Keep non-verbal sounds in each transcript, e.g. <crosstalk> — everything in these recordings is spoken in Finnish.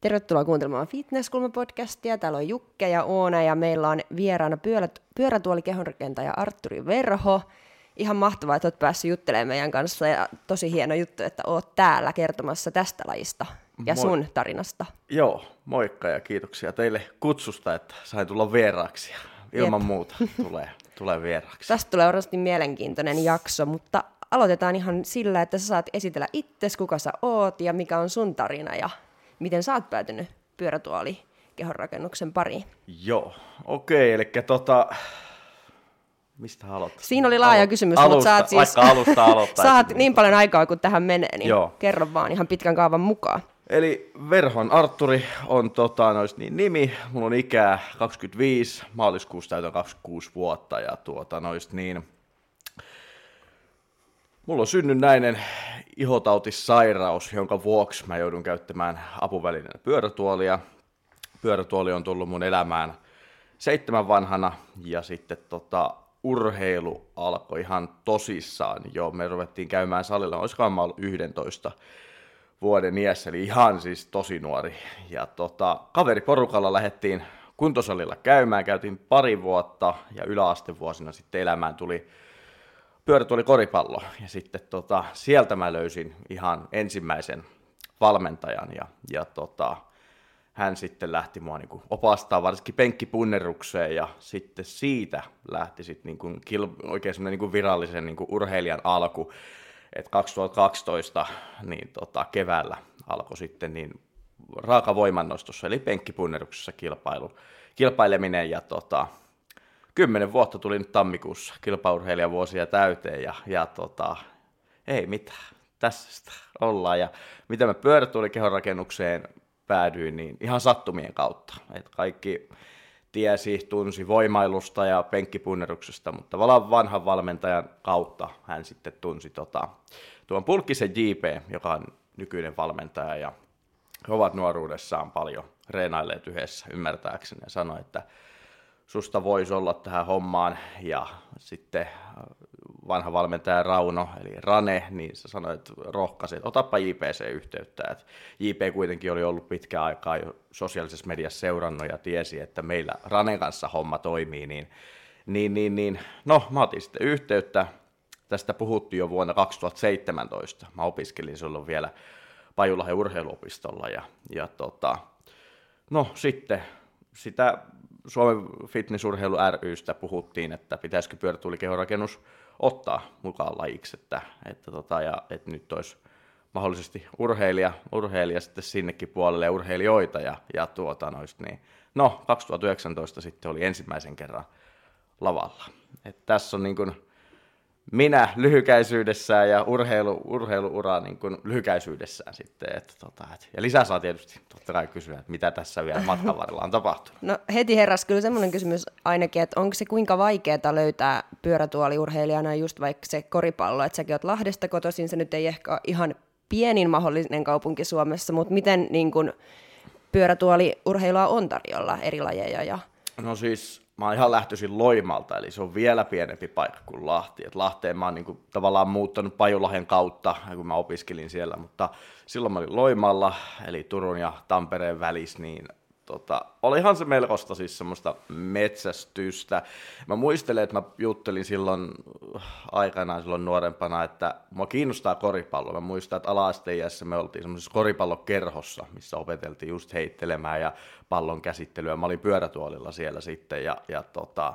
Tervetuloa kuuntelemaan Fitnesskulma-podcastia. Täällä on Jukke ja Oona ja meillä on vieraana pyörät, pyörätuolikehonrakentaja Arturi Verho. Ihan mahtavaa, että olet päässyt juttelemaan meidän kanssa ja tosi hieno juttu, että oot täällä kertomassa tästä lajista ja Moi. sun tarinasta. Joo, moikka ja kiitoksia teille kutsusta, että sain tulla vieraaksi. Ilman Jep. muuta tulee, <laughs> tulee vieraaksi. Tästä tulee varmasti mielenkiintoinen jakso, mutta aloitetaan ihan sillä, että sä saat esitellä itsesi, kuka sä oot ja mikä on sun tarina ja miten sä oot päätynyt pyörätuoli kehonrakennuksen pariin. Joo, okei, eli tota, mistä aloittaa? Siinä oli laaja kysymys, alusta, mutta saat siis... Vaikka alusta <laughs> aloittaa. saat niin paljon aikaa, kun tähän menee, niin Joo. kerro vaan ihan pitkän kaavan mukaan. Eli Verhon Arturi on tota, nois niin nimi, mulla on ikää 25, maaliskuussa täytän 26 vuotta ja tuota, nois niin, mulla on synnynnäinen ihotautissairaus, jonka vuoksi mä joudun käyttämään apuvälineenä pyörätuolia. Pyörätuoli on tullut mun elämään seitsemän vanhana ja sitten tota, urheilu alkoi ihan tosissaan jo. Me ruvettiin käymään salilla, olisikohan mä ollut 11 vuoden iässä, eli ihan siis tosi nuori. Ja tota, kaveriporukalla lähdettiin kuntosalilla käymään, käytiin pari vuotta ja yläastevuosina sitten elämään tuli pyörätuoli koripallo. Ja sitten tota, sieltä mä löysin ihan ensimmäisen valmentajan ja, ja tota, hän sitten lähti mua niin opastaa varsinkin penkkipunnerukseen ja sitten siitä lähti sitten niin kuin oikein niin kuin virallisen niin kuin urheilijan alku. Et 2012 niin tota, keväällä alkoi sitten niin raaka voimannostossa eli penkkipunneruksessa kilpailu, kilpaileminen ja tota, kymmenen vuotta tuli nyt tammikuussa kilpaurheilijavuosia täyteen ja, ja tota, ei mitään, tässä sitä ollaan. Ja mitä mä pyörätuolikehon rakennukseen päädyin, niin ihan sattumien kautta. Et kaikki tiesi, tunsi voimailusta ja penkkipunneruksesta, mutta tavallaan vanhan valmentajan kautta hän sitten tunsi tota, tuon Pulkkisen JP, joka on nykyinen valmentaja ja he ovat nuoruudessaan paljon reenailleet yhdessä ymmärtääkseni ja sanoi, että susta voisi olla tähän hommaan ja sitten vanha valmentaja Rauno, eli Rane, niin sä sanoit, että rohkaisi, että otapa JPC yhteyttä. Että JP kuitenkin oli ollut pitkään aikaa jo sosiaalisessa mediassa seurannut ja tiesi, että meillä Ranen kanssa homma toimii, niin, niin, niin, niin no mä otin sitten yhteyttä. Tästä puhuttiin jo vuonna 2017. Mä opiskelin silloin vielä Pajulahden urheiluopistolla ja, ja tota, no sitten sitä Suomen fitnessurheilu rystä puhuttiin, että pitäisikö pyörätuolikehonrakennus ottaa mukaan lajiksi, että, että, tota, ja, että nyt olisi mahdollisesti urheilija, urheilija sitten sinnekin puolelle ja urheilijoita ja, ja tuota noista, niin no 2019 sitten oli ensimmäisen kerran lavalla. Et tässä on niin kuin minä lyhykäisyydessään ja urheilu, urheiluura niin kuin lyhykäisyydessään sitten. Että tota, et, ja lisää saa tietysti totta kai kysyä, että mitä tässä vielä matkan varrella on tapahtunut. No heti heräsi kyllä semmoinen kysymys ainakin, että onko se kuinka vaikeaa löytää pyörätuoliurheilijana just vaikka se koripallo, että säkin oot Lahdesta kotoisin, se nyt ei ehkä ole ihan pienin mahdollinen kaupunki Suomessa, mutta miten niin kun, pyörätuoliurheilua on tarjolla eri lajeja ja No siis mä oon ihan lähtöisin Loimalta, eli se on vielä pienempi paikka kuin Lahti. Et Lahteen mä oon niinku tavallaan muuttanut Pajulahden kautta, kun mä opiskelin siellä, mutta silloin mä olin Loimalla, eli Turun ja Tampereen välissä, niin tota, olihan se melkoista siis semmoista metsästystä. Mä muistelen, että mä juttelin silloin aikanaan silloin nuorempana, että mua kiinnostaa koripallo. Mä muistan, että ala-asteiässä me oltiin semmoisessa koripallokerhossa, missä opeteltiin just heittelemään ja pallon käsittelyä. Mä olin pyörätuolilla siellä sitten ja, ja tota,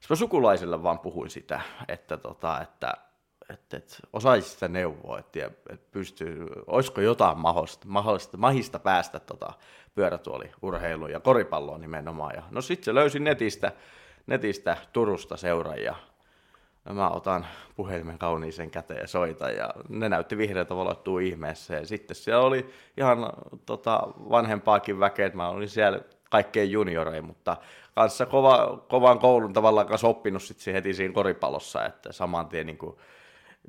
sitten mä sukulaisille vaan puhuin sitä, että, tota, että että, että osaisi sitä neuvoa, että, että pystyy, olisiko jotain mahdollista, mahdollista mahista päästä tota pyörätuoliurheiluun ja koripalloon nimenomaan. Ja, no sitten se löysin netistä, netistä Turusta seuraajia. No mä otan puhelimen kauniisen käteen ja soitan ja ne näytti vihreältä valottua ihmeessä. Ja sitten siellä oli ihan tota, vanhempaakin väkeä, mä olin siellä kaikkein juniorein, mutta kanssa kova, kovan koulun tavallaan kanssa oppinut sit heti siinä koripallossa, että saman tien niin kuin,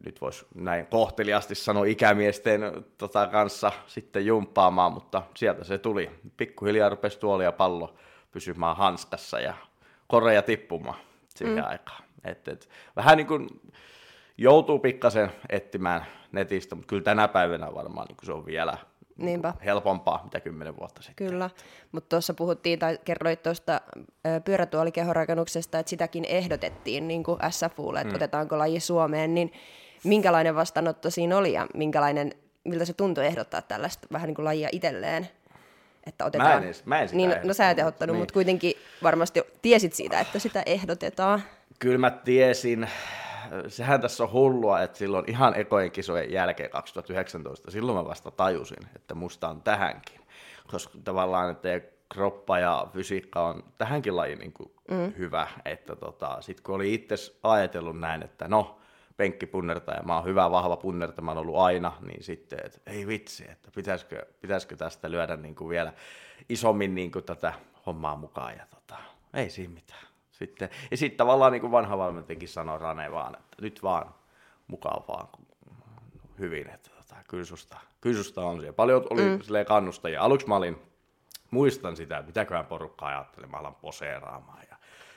nyt voisi näin kohteliasti sanoa ikämiesten tota, kanssa sitten jumppaamaan, mutta sieltä se tuli. Pikkuhiljaa rupesi tuoli ja pallo pysymään hanskassa ja koreja tippumaan siihen mm. aikaan. Et, et, vähän niin kuin joutuu pikkasen etsimään netistä, mutta kyllä tänä päivänä varmaan niin se on vielä Niinpä. helpompaa, mitä kymmenen vuotta sitten. Kyllä, mutta tuossa puhuttiin tai kerroit tuosta pyörätuolikehorakennuksesta, että sitäkin ehdotettiin niin kuin SFUlle, että mm. otetaanko laji Suomeen, niin minkälainen vastaanotto siinä oli ja minkälainen, miltä se tuntui ehdottaa tällaista vähän niin kuin lajia itselleen? Että otetaan. Mä en, edes, mä en sitä niin, no sä et ehdottanut, niin. mutta kuitenkin varmasti tiesit siitä, että sitä ehdotetaan. Kyllä mä tiesin, sehän tässä on hullua, että silloin ihan ekojen kisojen jälkeen 2019, silloin mä vasta tajusin, että musta on tähänkin. Koska tavallaan, että kroppa ja fysiikka on tähänkin lajiin niin kuin mm. hyvä, että tota, sitten kun oli itse ajatellut näin, että no, penkkipunnertaja, mä oon hyvä, vahva punnertaja, mä oon ollut aina, niin sitten, että ei vitsi, että pitäisikö, pitäisikö tästä lyödä niin kuin vielä isommin niin kuin tätä hommaa mukaan, ja tota, ei siinä mitään. Sitten, ja sitten tavallaan niin kuin vanha valmentajakin sanoi Rane vaan, että nyt vaan mukaan vaan hyvin, että tota, kyllä, susta, kyllä susta on siellä. Paljon oli mm. kannustajia. Aluksi mä olin, muistan sitä, että mitäköhän porukka ajatteli, mä alan poseeraamaan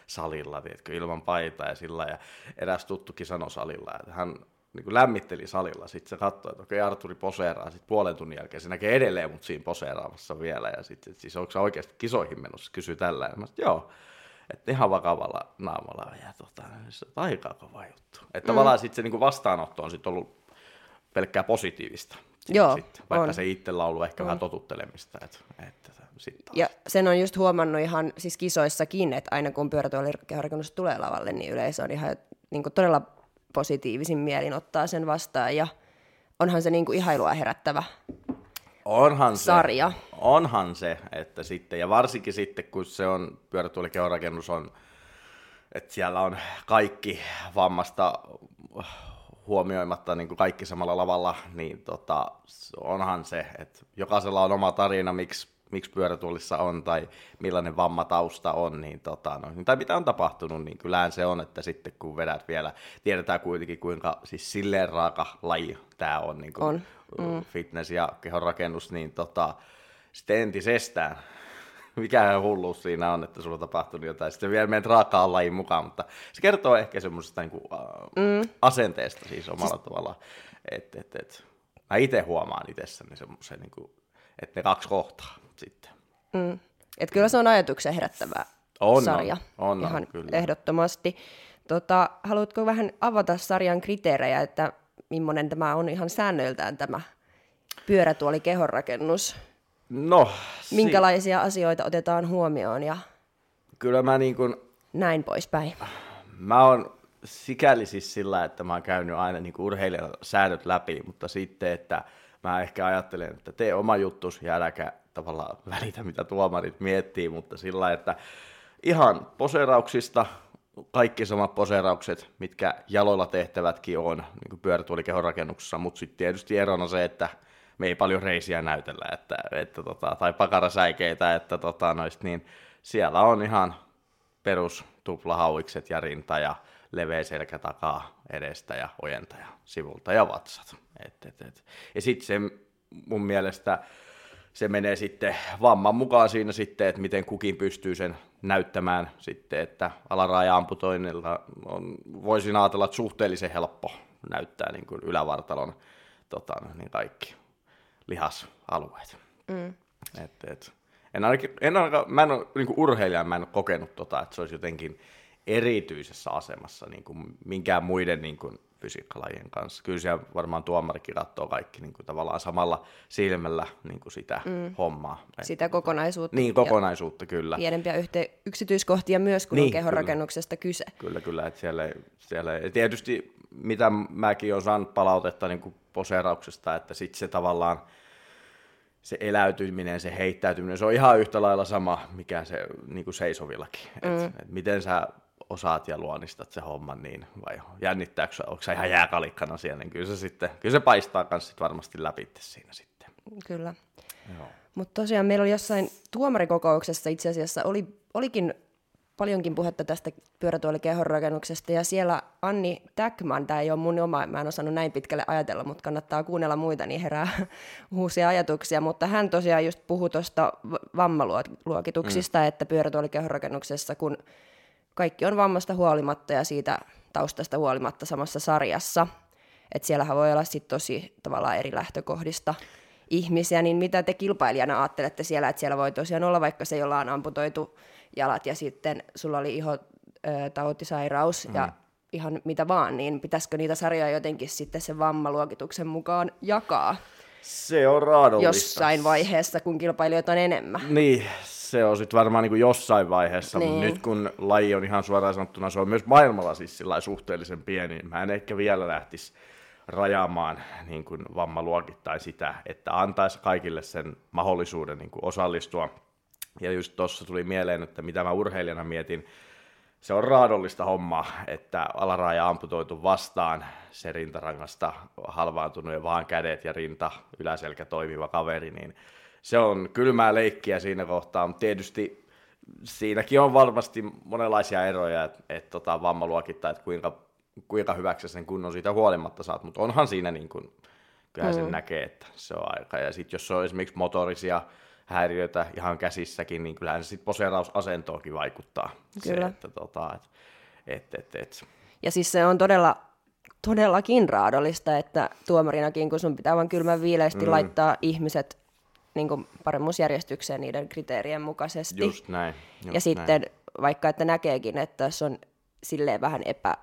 salilla, tiedätkö, ilman paitaa ja sillä. Ja eräs tuttukin sanoi salilla, että hän niin kuin lämmitteli salilla. Sitten se katsoi, että okei, Arturi poseeraa. Sitten puolen tunnin jälkeen se näkee edelleen mut siinä poseeraamassa vielä. Ja sitten, siis onko se oikeasti kisoihin menossa, kysyi tällä. Ja mä sanoin, joo että ihan vakavalla naamalla ja tota, se on aika kova juttu. Että mm. tavallaan sitten se niinku vastaanotto on sitten ollut pelkkää positiivista. Joo, sitten, vaikka on. se itsellä on ollut ehkä on. vähän totuttelemista. Että, että sit Ja sen on just huomannut ihan siis kisoissakin, että aina kun pyörätuoliharkennus tulee lavalle, niin yleisö on ihan niin kuin todella positiivisin mielin ottaa sen vastaan. Ja onhan se niin kuin ihailua herättävä onhan se, sarja. Onhan se, että sitten, ja varsinkin sitten kun se on, pyörätuolikehorakennus on, että siellä on kaikki vammasta huomioimatta niin kuin kaikki samalla lavalla, niin tota, onhan se, että jokaisella on oma tarina, miksi miksi pyörätuolissa on tai millainen vammatausta on, niin tota, no, tai mitä on tapahtunut, niin kyllähän se on, että sitten kun vedät vielä, tiedetään kuitenkin kuinka siis silleen raaka laji tämä on, niin kuin on. Mm. fitness ja kehonrakennus, niin tota, sitten entisestään <laughs> mikä hulluus siinä on, että sulla on tapahtunut jotain. Sitten vielä menet raakaan lajin mukaan, mutta se kertoo ehkä semmoisesta niin kuin, uh, mm. asenteesta siis omalla siis... tavallaan. Että et, et, mä itse huomaan itsessäni semmoisen, niin kuin, että ne kaksi kohtaa sitten. Mm. Et kyllä se on ajatuksen herättävä on, sarja. On, on, ihan kyllä. ehdottomasti. Tota, haluatko vähän avata sarjan kriteerejä, että millainen tämä on ihan säännöiltään tämä pyörätuoli kehonrakennus? No, Minkälaisia si- asioita otetaan huomioon ja kyllä mä niin kuin, näin poispäin? Mä oon sikäli siis sillä, että mä oon käynyt aina niin urheilijan säännöt läpi, mutta sitten, että mä ehkä ajattelen, että tee oma juttus ja äläkä tavallaan välitä, mitä tuomarit miettii, mutta sillä että ihan poseerauksista, kaikki samat poseeraukset, mitkä jaloilla tehtävätkin on niin pyörätuolikehon rakennuksessa, mutta sitten tietysti erona se, että me ei paljon reisiä näytellä, että, että tota, tai pakarasäikeitä, että tota, noist, niin siellä on ihan perus tuplahauikset ja rinta ja leveä selkä takaa edestä ja ojentaja sivulta ja vatsat. Et, et, et. Ja sitten se mun mielestä se menee sitten vamman mukaan siinä sitten, että miten kukin pystyy sen näyttämään sitten, että alaraja amputoinnilla on, voisin ajatella, että suhteellisen helppo näyttää niin kuin ylävartalon tota, niin kaikki lihasalueet. Mm. Et, et, en ainakin, en ainakaan, mä en ole, niin kuin urheilija, mä en ole kokenut tota, että se olisi jotenkin erityisessä asemassa niin kuin minkään muiden niin kuin fysiikkalajien kanssa. Kyllä siellä varmaan tuomarikin katsoo kaikki niin kuin tavallaan samalla silmällä niin kuin sitä mm. hommaa. Sitä kokonaisuutta. Niin, kokonaisuutta kyllä. Pienempiä yhte- yksityiskohtia myös, kun niin, on kehonrakennuksesta kyse. Kyllä, kyllä. Että siellä, siellä, ja tietysti mitä mäkin olen saanut palautetta niin kuin poseerauksesta, että sitten se tavallaan se eläytyminen, se heittäytyminen, se on ihan yhtä lailla sama, mikä se niin kuin seisovillakin. Mm. Et, et miten sä osaat ja luonnistat se homman, niin vai jännittääkö, onko sä ihan jääkalikkana siellä, niin kyllä se, sitten, kyllä se paistaa myös sit varmasti läpi siinä sitten. Kyllä. Mutta tosiaan meillä oli jossain tuomarikokouksessa itse asiassa oli, olikin paljonkin puhetta tästä pyörätuolikehonrakennuksesta, ja siellä Anni Täkman, tämä ei ole mun oma, mä en osannut näin pitkälle ajatella, mutta kannattaa kuunnella muita, niin herää <laughs> uusia ajatuksia, mutta hän tosiaan just puhui tuosta vammaluokituksista, mm. että pyörätuolikehonrakennuksessa, kun kaikki on vammasta huolimatta ja siitä taustasta huolimatta samassa sarjassa, että siellähän voi olla sitten tosi tavallaan eri lähtökohdista ihmisiä, niin mitä te kilpailijana ajattelette siellä, että siellä voi tosiaan olla vaikka se, jolla on amputoitu jalat ja sitten sulla oli iho tautisairaus mm. ja ihan mitä vaan, niin pitäisikö niitä sarjoja jotenkin sitten sen vammaluokituksen mukaan jakaa? Se on raadollista. Jossain vaiheessa, kun kilpailijoita on enemmän. Niin, se on sitten varmaan niin jossain vaiheessa, niin. mutta nyt kun laji on ihan suoraan sanottuna, se on myös maailmalla siis suhteellisen pieni, niin mä en ehkä vielä lähtisi rajaamaan niin kuin vammaluokittain sitä, että antaisi kaikille sen mahdollisuuden niin kuin osallistua. Ja just tuossa tuli mieleen, että mitä mä urheilijana mietin, se on raadollista hommaa, että alaraja amputoitu vastaan se rintarangasta halvaantunut ja vaan kädet ja rinta, yläselkä toimiva kaveri, niin se on kylmää leikkiä siinä kohtaa, mutta tietysti siinäkin on varmasti monenlaisia eroja, että et, tota, vammaluokittaa, että kuinka kuinka hyväksi sen kunnon siitä huolimatta saat, mutta onhan siinä niin kuin, kyllähän mm. sen näkee, että se on aika. Ja sitten jos on esimerkiksi motorisia häiriöitä ihan käsissäkin, niin kyllähän se sitten poseerausasentoonkin vaikuttaa. Kyllä. Se, että, tota, et, et, et, et. Ja siis se on todella, todellakin raadollista, että tuomarinakin, kun sun pitää vain kylmän viileästi mm. laittaa ihmiset niin kuin paremmuusjärjestykseen niiden kriteerien mukaisesti. Just näin. Just ja sitten vaikka, että näkeekin, että se on silleen vähän epä,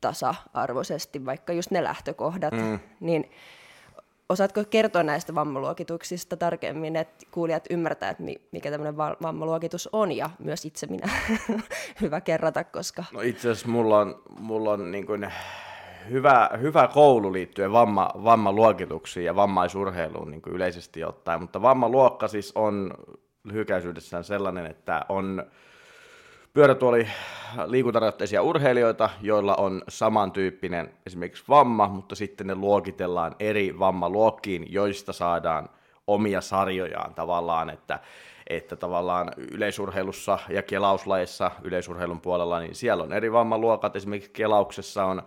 tasa-arvoisesti, vaikka just ne lähtökohdat, mm. niin osaatko kertoa näistä vammaluokituksista tarkemmin, että kuulijat ymmärtää, että mikä tämmöinen vammaluokitus on, ja myös itse minä <laughs> hyvä kerrata, koska... No itse asiassa mulla on, mulla on niin kuin hyvä, hyvä koulu liittyen vamma, vammaluokituksiin ja vammaisurheiluun niin kuin yleisesti ottaen, mutta vammaluokka siis on lyhykäisyydessään sellainen, että on pyörätuoli liikuntarajoitteisia urheilijoita, joilla on samantyyppinen esimerkiksi vamma, mutta sitten ne luokitellaan eri vammaluokkiin, joista saadaan omia sarjojaan tavallaan, että, että tavallaan yleisurheilussa ja kelauslaissa yleisurheilun puolella, niin siellä on eri vammaluokat, esimerkiksi kelauksessa on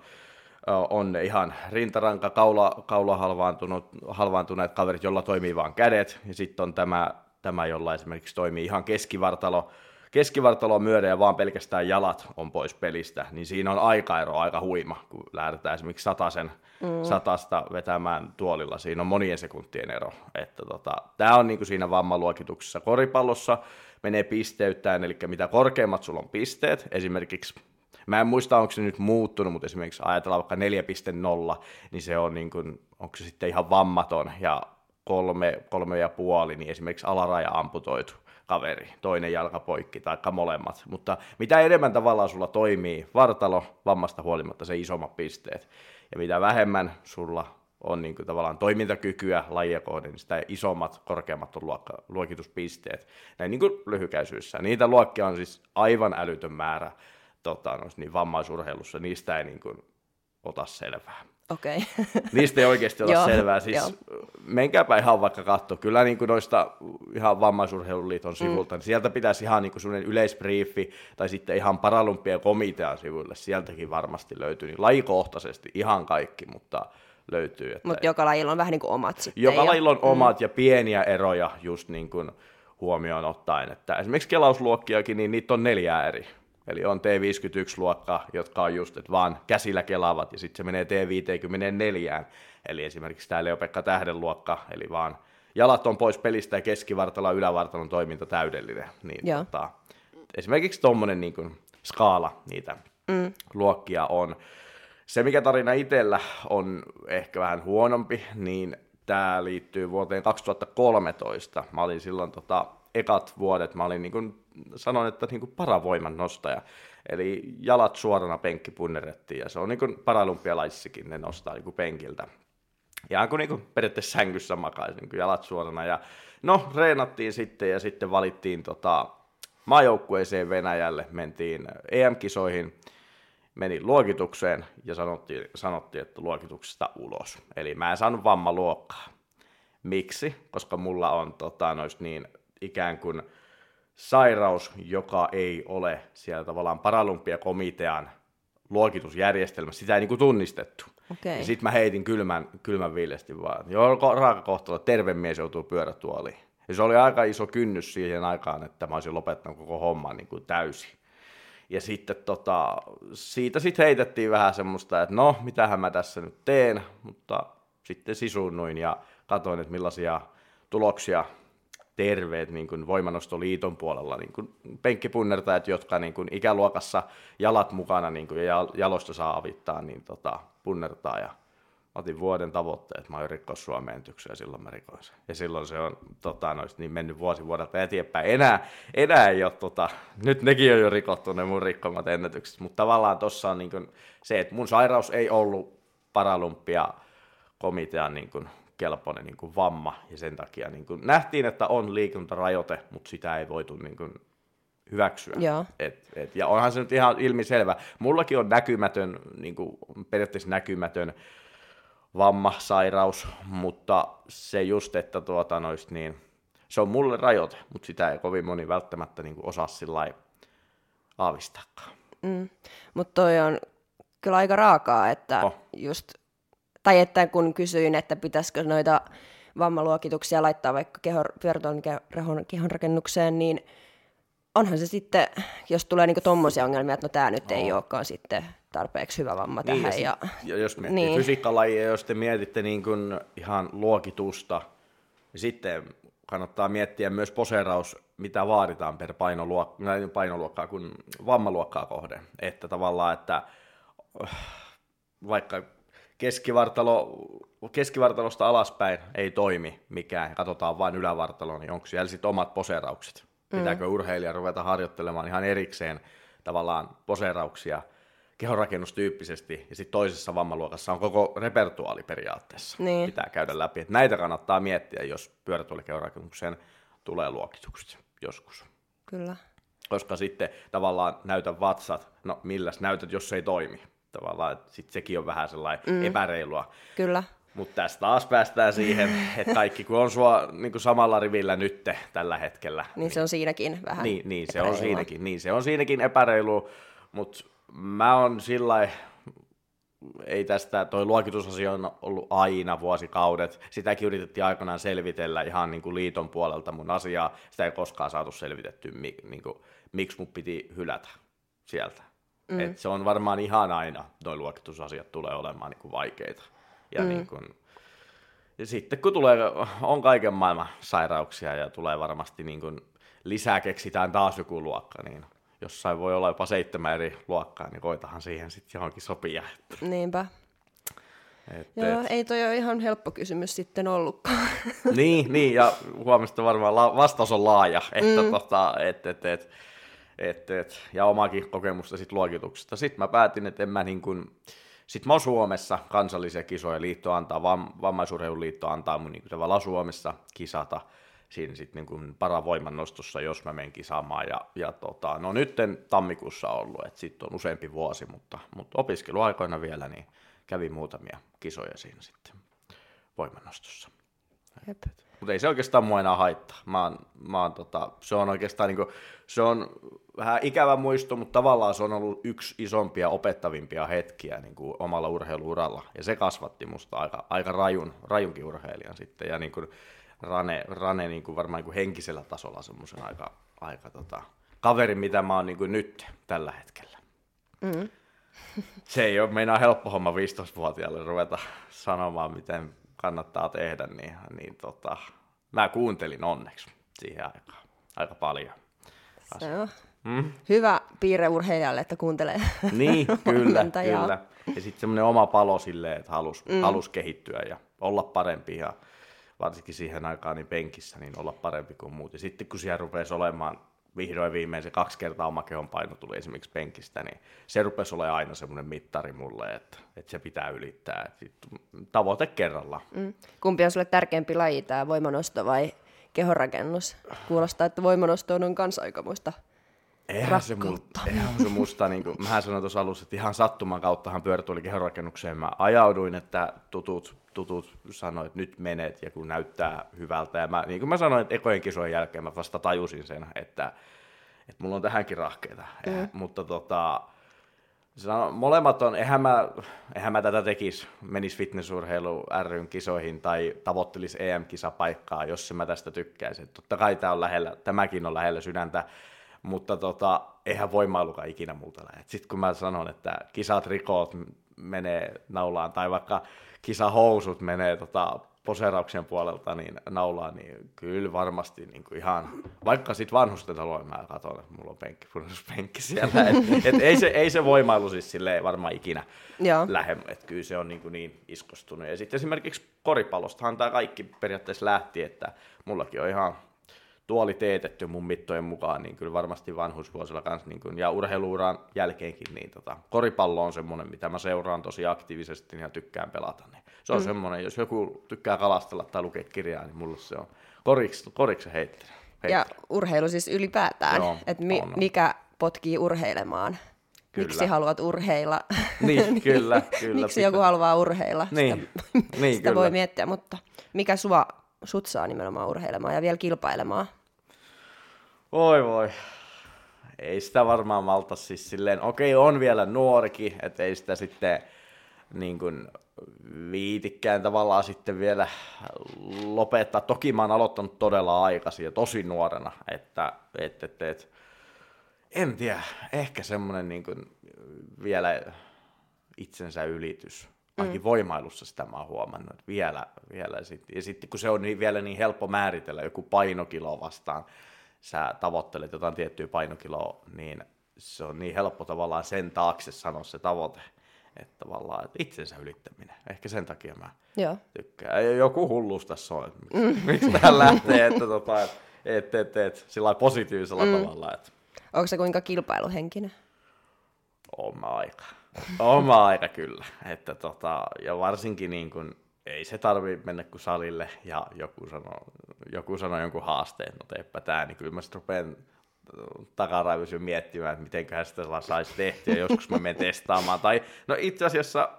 on ihan rintaranka, kaula, kaula halvaantunut, halvaantuneet kaverit, jolla toimii vain kädet, ja sitten on tämä, tämä, jolla esimerkiksi toimii ihan keskivartalo, keskivartalo myöden ja vaan pelkästään jalat on pois pelistä, niin siinä on aikaero aika huima, kun lähdetään esimerkiksi satasen, mm. satasta vetämään tuolilla. Siinä on monien sekuntien ero. Että tota, Tämä on niin kuin siinä vammaluokituksessa. Koripallossa menee pisteyttäen, eli mitä korkeimmat sulla on pisteet, esimerkiksi Mä en muista, onko se nyt muuttunut, mutta esimerkiksi ajatellaan vaikka 4.0, niin se on niin kuin, onko se sitten ihan vammaton ja kolme, kolme ja puoli, niin esimerkiksi alaraja amputoitu kaveri, toinen jalka poikki tai molemmat. Mutta mitä enemmän tavallaan sulla toimii vartalo vammasta huolimatta se isommat pisteet. Ja mitä vähemmän sulla on niin kuin tavallaan toimintakykyä lajia kohden, niin sitä isommat, korkeammat on luokka, luokituspisteet. Näin niin kuin lyhykäisyydessä. Niitä luokkia on siis aivan älytön määrä tota, niin vammaisurheilussa. Niistä ei niin kuin ota selvää. Okay. <laughs> Niistä ei oikeasti ole selvää. Siis menkääpä ihan vaikka katsoa. Kyllä niin kuin noista ihan vammaisurheiluliiton sivulta, mm. niin sieltä pitäisi ihan niin kuin yleisbriefi tai sitten ihan Paralympia komitean sivuille. Sieltäkin varmasti löytyy. Niin lajikohtaisesti ihan kaikki, mutta löytyy. Mutta joka lajilla on vähän niin kuin omat sitten. Joka ja... lajilla on mm. omat ja pieniä eroja just niin kuin huomioon ottaen. Että esimerkiksi kelausluokkiakin, niin niitä on neljä eri Eli on T51-luokka, jotka on just, että vaan käsillä kelaavat, ja sitten se menee T54, eli esimerkiksi tämä Leopekka Tähden luokka, eli vaan jalat on pois pelistä ja keskivartalo ylävartalon toiminta täydellinen. Niin tota, esimerkiksi tuommoinen niin kuin, skaala niitä mm. luokkia on. Se, mikä tarina itsellä on ehkä vähän huonompi, niin tämä liittyy vuoteen 2013. Mä olin silloin tota, ekat vuodet, mä olin niin kuin sanon, että niin kuin paravoiman nostaja. Eli jalat suorana penkki punnerettiin ja se on niin kuin paralympialaisissakin, ne nostaa niin kuin penkiltä. Ja kun niin kuin periaatteessa sängyssä makaisi, niin kuin jalat suorana. Ja no, reenattiin sitten ja sitten valittiin tota, maajoukkueeseen Venäjälle, mentiin EM-kisoihin, meni luokitukseen ja sanottiin, sanottiin, että luokituksesta ulos. Eli mä en saanut vammaluokkaa. Miksi? Koska mulla on tota, nois niin ikään kuin sairaus, joka ei ole siellä tavallaan paralympiakomitean luokitusjärjestelmässä, sitä ei niin kuin tunnistettu. Okay. Ja sitten mä heitin kylmän, kylmän viilesti vaan, joo, raaka kohtalo, terve mies joutuu pyörätuoliin. Ja se oli aika iso kynnys siihen aikaan, että mä olisin lopettanut koko homman niin kuin täysin. Ja sitten tota, siitä sitten heitettiin vähän semmoista, että no, mitähän mä tässä nyt teen, mutta sitten sisunnuin ja katsoin, että millaisia tuloksia terveet niin kuin voimanostoliiton puolella niin kuin penkkipunnertajat, jotka niin kuin ikäluokassa jalat mukana niin kuin, ja jalosta saa avittaa, niin tota, punnertaa. Ja otin vuoden tavoitteet, mä oon rikkoa ja silloin mä rikoin sen. Ja silloin se on tota, noista, niin mennyt vuosi vuodelta eteenpäin. Enää, enää ei ole, tota, nyt nekin on jo rikottu ne mun rikkomat ennätykset, mutta tavallaan tuossa on niin kuin, se, että mun sairaus ei ollut paralympia komitean niin kuin, kelpoinen niin kuin vamma, ja sen takia niin kuin, nähtiin, että on liikuntarajoite, mutta sitä ei voitu niin kuin, hyväksyä. Joo. Et, et, ja onhan se nyt ihan ilmiselvä. Mullakin on näkymätön, niin kuin, periaatteessa näkymätön vamma, sairaus, mutta se just, että tuota, noist, niin, se on mulle rajoite, mutta sitä ei kovin moni välttämättä niin kuin, osaa sillä lailla aavistakaan. Mm. Mutta toi on kyllä aika raakaa, että Oh. just, tai että kun kysyin, että pitäisikö noita vammaluokituksia laittaa vaikka kehon, pyörätuolin kehon, kehonrakennukseen, niin onhan se sitten, jos tulee niinku tommosia ongelmia, että no tämä nyt ei olekaan sitten tarpeeksi hyvä vamma Niin, tähän. ja, Ja, jos miettii Niin. fysiikkalajia, jos te mietitte niin kuin ihan luokitusta, niin sitten kannattaa miettiä myös poseeraus, mitä vaaditaan per painoluokka, painoluokkaa kuin vammaluokkaa kohden. Että tavallaan, että vaikka keskivartalo, keskivartalosta alaspäin ei toimi mikään, katsotaan vain ylävartaloa, niin onko siellä sitten omat poseeraukset? Pitääkö urheilija ruveta harjoittelemaan ihan erikseen tavallaan poseerauksia kehonrakennustyyppisesti, ja sitten toisessa vammaluokassa on koko repertuaali periaatteessa. Niin. Pitää käydä läpi. Et näitä kannattaa miettiä, jos pyörätuolikehonrakennukseen tulee luokitukset joskus. kyllä. Koska sitten tavallaan näytä vatsat, no milläs näytät, jos se ei toimi. Tavallaan, että sitten sekin on vähän sellainen mm. epäreilua. Kyllä. Mutta tästä taas päästään siihen, <laughs> että kaikki kun on sua niin kuin samalla rivillä nytte tällä hetkellä. Niin se on siinäkin vähän Niin, niin se on siinäkin, niin se on siinäkin epäreilu, mutta mä on sillä ei tästä, toi luokitusasia on ollut aina vuosikaudet. Sitäkin yritettiin aikanaan selvitellä ihan niin kuin liiton puolelta mun asiaa. Sitä ei koskaan saatu selvitetty, mi, niin kuin, miksi mun piti hylätä sieltä. Mm. Et se on varmaan ihan aina, noi luokitusasiat tulee olemaan niin kuin vaikeita. Ja, mm. niin kuin, ja sitten kun tulee, on kaiken maailman sairauksia ja tulee varmasti niin kuin, lisää keksitään taas joku luokka, niin jossain voi olla jopa seitsemän eri luokkaa, niin koitahan siihen sitten johonkin sopia. Että, Niinpä. et, Joo, et, ei toi ole ihan helppo kysymys sitten ollutkaan. niin, niin, ja huomista varmaan la- vastaus on laaja, että mm. tota, et, et, et, et, et, ja omaakin kokemusta sit luokituksesta. Sitten mä päätin, että en mä niin kuin, sitten mä oon Suomessa kansallisia kisoja, liitto antaa, vam, vammaisurheiluliitto antaa mun niin tavallaan Suomessa kisata siinä sitten niin paravoiman nostossa, jos mä menen kisaamaan. Ja, ja tota, no nytten tammikuussa ollut, että sitten on useampi vuosi, mutta, mutta opiskeluaikoina vielä niin kävi muutamia kisoja siinä sitten voimannostossa. Jep. Mutta ei se oikeastaan mua enää haittaa. Mä oon, mä oon, tota, se on oikeastaan niinku, se on vähän ikävä muisto, mutta tavallaan se on ollut yksi isompia opettavimpia hetkiä niinku omalla urheiluuralla. Ja se kasvatti musta aika, aika rajun, rajunkin urheilijan sitten. Ja niinku Rane, Rane niinku varmaan niinku henkisellä tasolla semmoisen aika, aika tota, kaveri, mitä mä oon niinku nyt tällä hetkellä. Mm. Se ei ole meinaa helppo homma 15-vuotiaalle ruveta sanomaan, miten kannattaa tehdä, niin, niin tota, mä kuuntelin onneksi siihen aikaan aika paljon. Se on Mm? hyvä piirre urheilijalle, että kuuntelee <laughs> Niin, <laughs> kyllä, kyllä. Ja sitten semmoinen oma palo silleen, että halus, mm. halus kehittyä ja olla parempi ja varsinkin siihen aikaan niin penkissä niin olla parempi kuin muut. Ja sitten kun siellä rupesi olemaan vihdoin viimein se kaksi kertaa oma kehon paino tuli esimerkiksi penkistä, niin se rupesi olemaan aina semmoinen mittari mulle, että, että se pitää ylittää. Että sit tavoite kerrallaan. Mm. Kumpi on sulle tärkeämpi laji, tämä voimanosto vai kehonrakennus? Kuulostaa, että voimanosto on kanssa aikamoista Eihän se, musta, eihän se musta, niin kuin, mähän sanoin tuossa alussa, että ihan sattuman kauttahan pyörätuolikehonrakennukseen mä ajauduin, että tutut, tutut sanoivat, että nyt menet ja kun näyttää hyvältä. Ja mä, niin kuin mä sanoin, että ekojen kisojen jälkeen mä vasta tajusin sen, että, että mulla on tähänkin rahkeita. Mm. Ja, mutta tota, Sano, molemmat on, eihän mä, eihän mä tätä tekisi, menisi fitnessurheilu ryn kisoihin tai tavoittelisi EM-kisapaikkaa, jos mä tästä tykkäisin. Totta kai tämä on lähellä, tämäkin on lähellä sydäntä, mutta tota, eihän voimailukaan ikinä multa lähde. Sitten kun mä sanon, että kisat rikot menee naulaan tai vaikka kisahousut menee tota, poserauksen puolelta niin naulaa, niin kyllä varmasti niin kuin ihan, vaikka sitten vanhusten taloin mä katson, että mulla on penkki, penkki siellä, et, <laughs> et ei, se, ei se voimailu siis silleen varmaan ikinä lähde, että kyllä se on niin, kuin niin iskostunut. Ja sitten esimerkiksi koripallostahan tämä kaikki periaatteessa lähti, että mullakin on ihan tuoli teetetty mun mittojen mukaan, niin kyllä varmasti vanhusvuosilla kanssa, niin kuin, ja urheiluuran jälkeenkin, niin tota, koripallo on semmoinen, mitä mä seuraan tosi aktiivisesti ja tykkään pelata. Niin se on mm. semmoinen, jos joku tykkää kalastella tai lukea kirjaa, niin mulle se on koriksi, koriksi heittely. Ja urheilu siis ylipäätään, että mi- mikä potkii urheilemaan. Kyllä. Miksi haluat urheilla? Niin, <laughs> kyllä. kyllä Miksi pitää. joku haluaa urheilla? Niin, sitä, niin, <laughs> sitä kyllä. voi miettiä, mutta mikä sua, sut saa nimenomaan urheilemaan ja vielä kilpailemaan? Oi voi. Ei sitä varmaan malta siis silleen, okei on vielä nuorikin, että ei sitä sitten niin kuin viitikkään tavallaan sitten vielä lopettaa. Toki mä oon aloittanut todella aikaisin ja tosi nuorena, että et, et, et, en tiedä, ehkä semmoinen niin kuin vielä itsensä ylitys. Ainakin mm. voimailussa sitä mä oon huomannut, että vielä, vielä sit, ja sitten kun se on niin, vielä niin helppo määritellä joku painokilo vastaan, sä tavoittelet jotain tiettyä painokiloa, niin se on niin helppo tavallaan sen taakse sanoa se tavoite. Että tavallaan että itsensä ylittäminen. Ehkä sen takia mä Joo. tykkään. Joku hulluus tässä on, että miksi, mm. miksi tähän lähtee, että tota, et, et, et, et, sillä positiivisella mm. tavalla. Että. Onko se kuinka kilpailuhenkinen? Oma aika. Oma aika kyllä. Että tota, ja varsinkin niin kun, ei se tarvi mennä kuin salille ja joku sanoo, joku sanoo jonkun haasteen, no teepä tää, niin kyllä mä sitten rupean takaraivossa miettimään, että mitenköhän sitä saisi tehtyä, joskus mä menen testaamaan. Tai no itse asiassa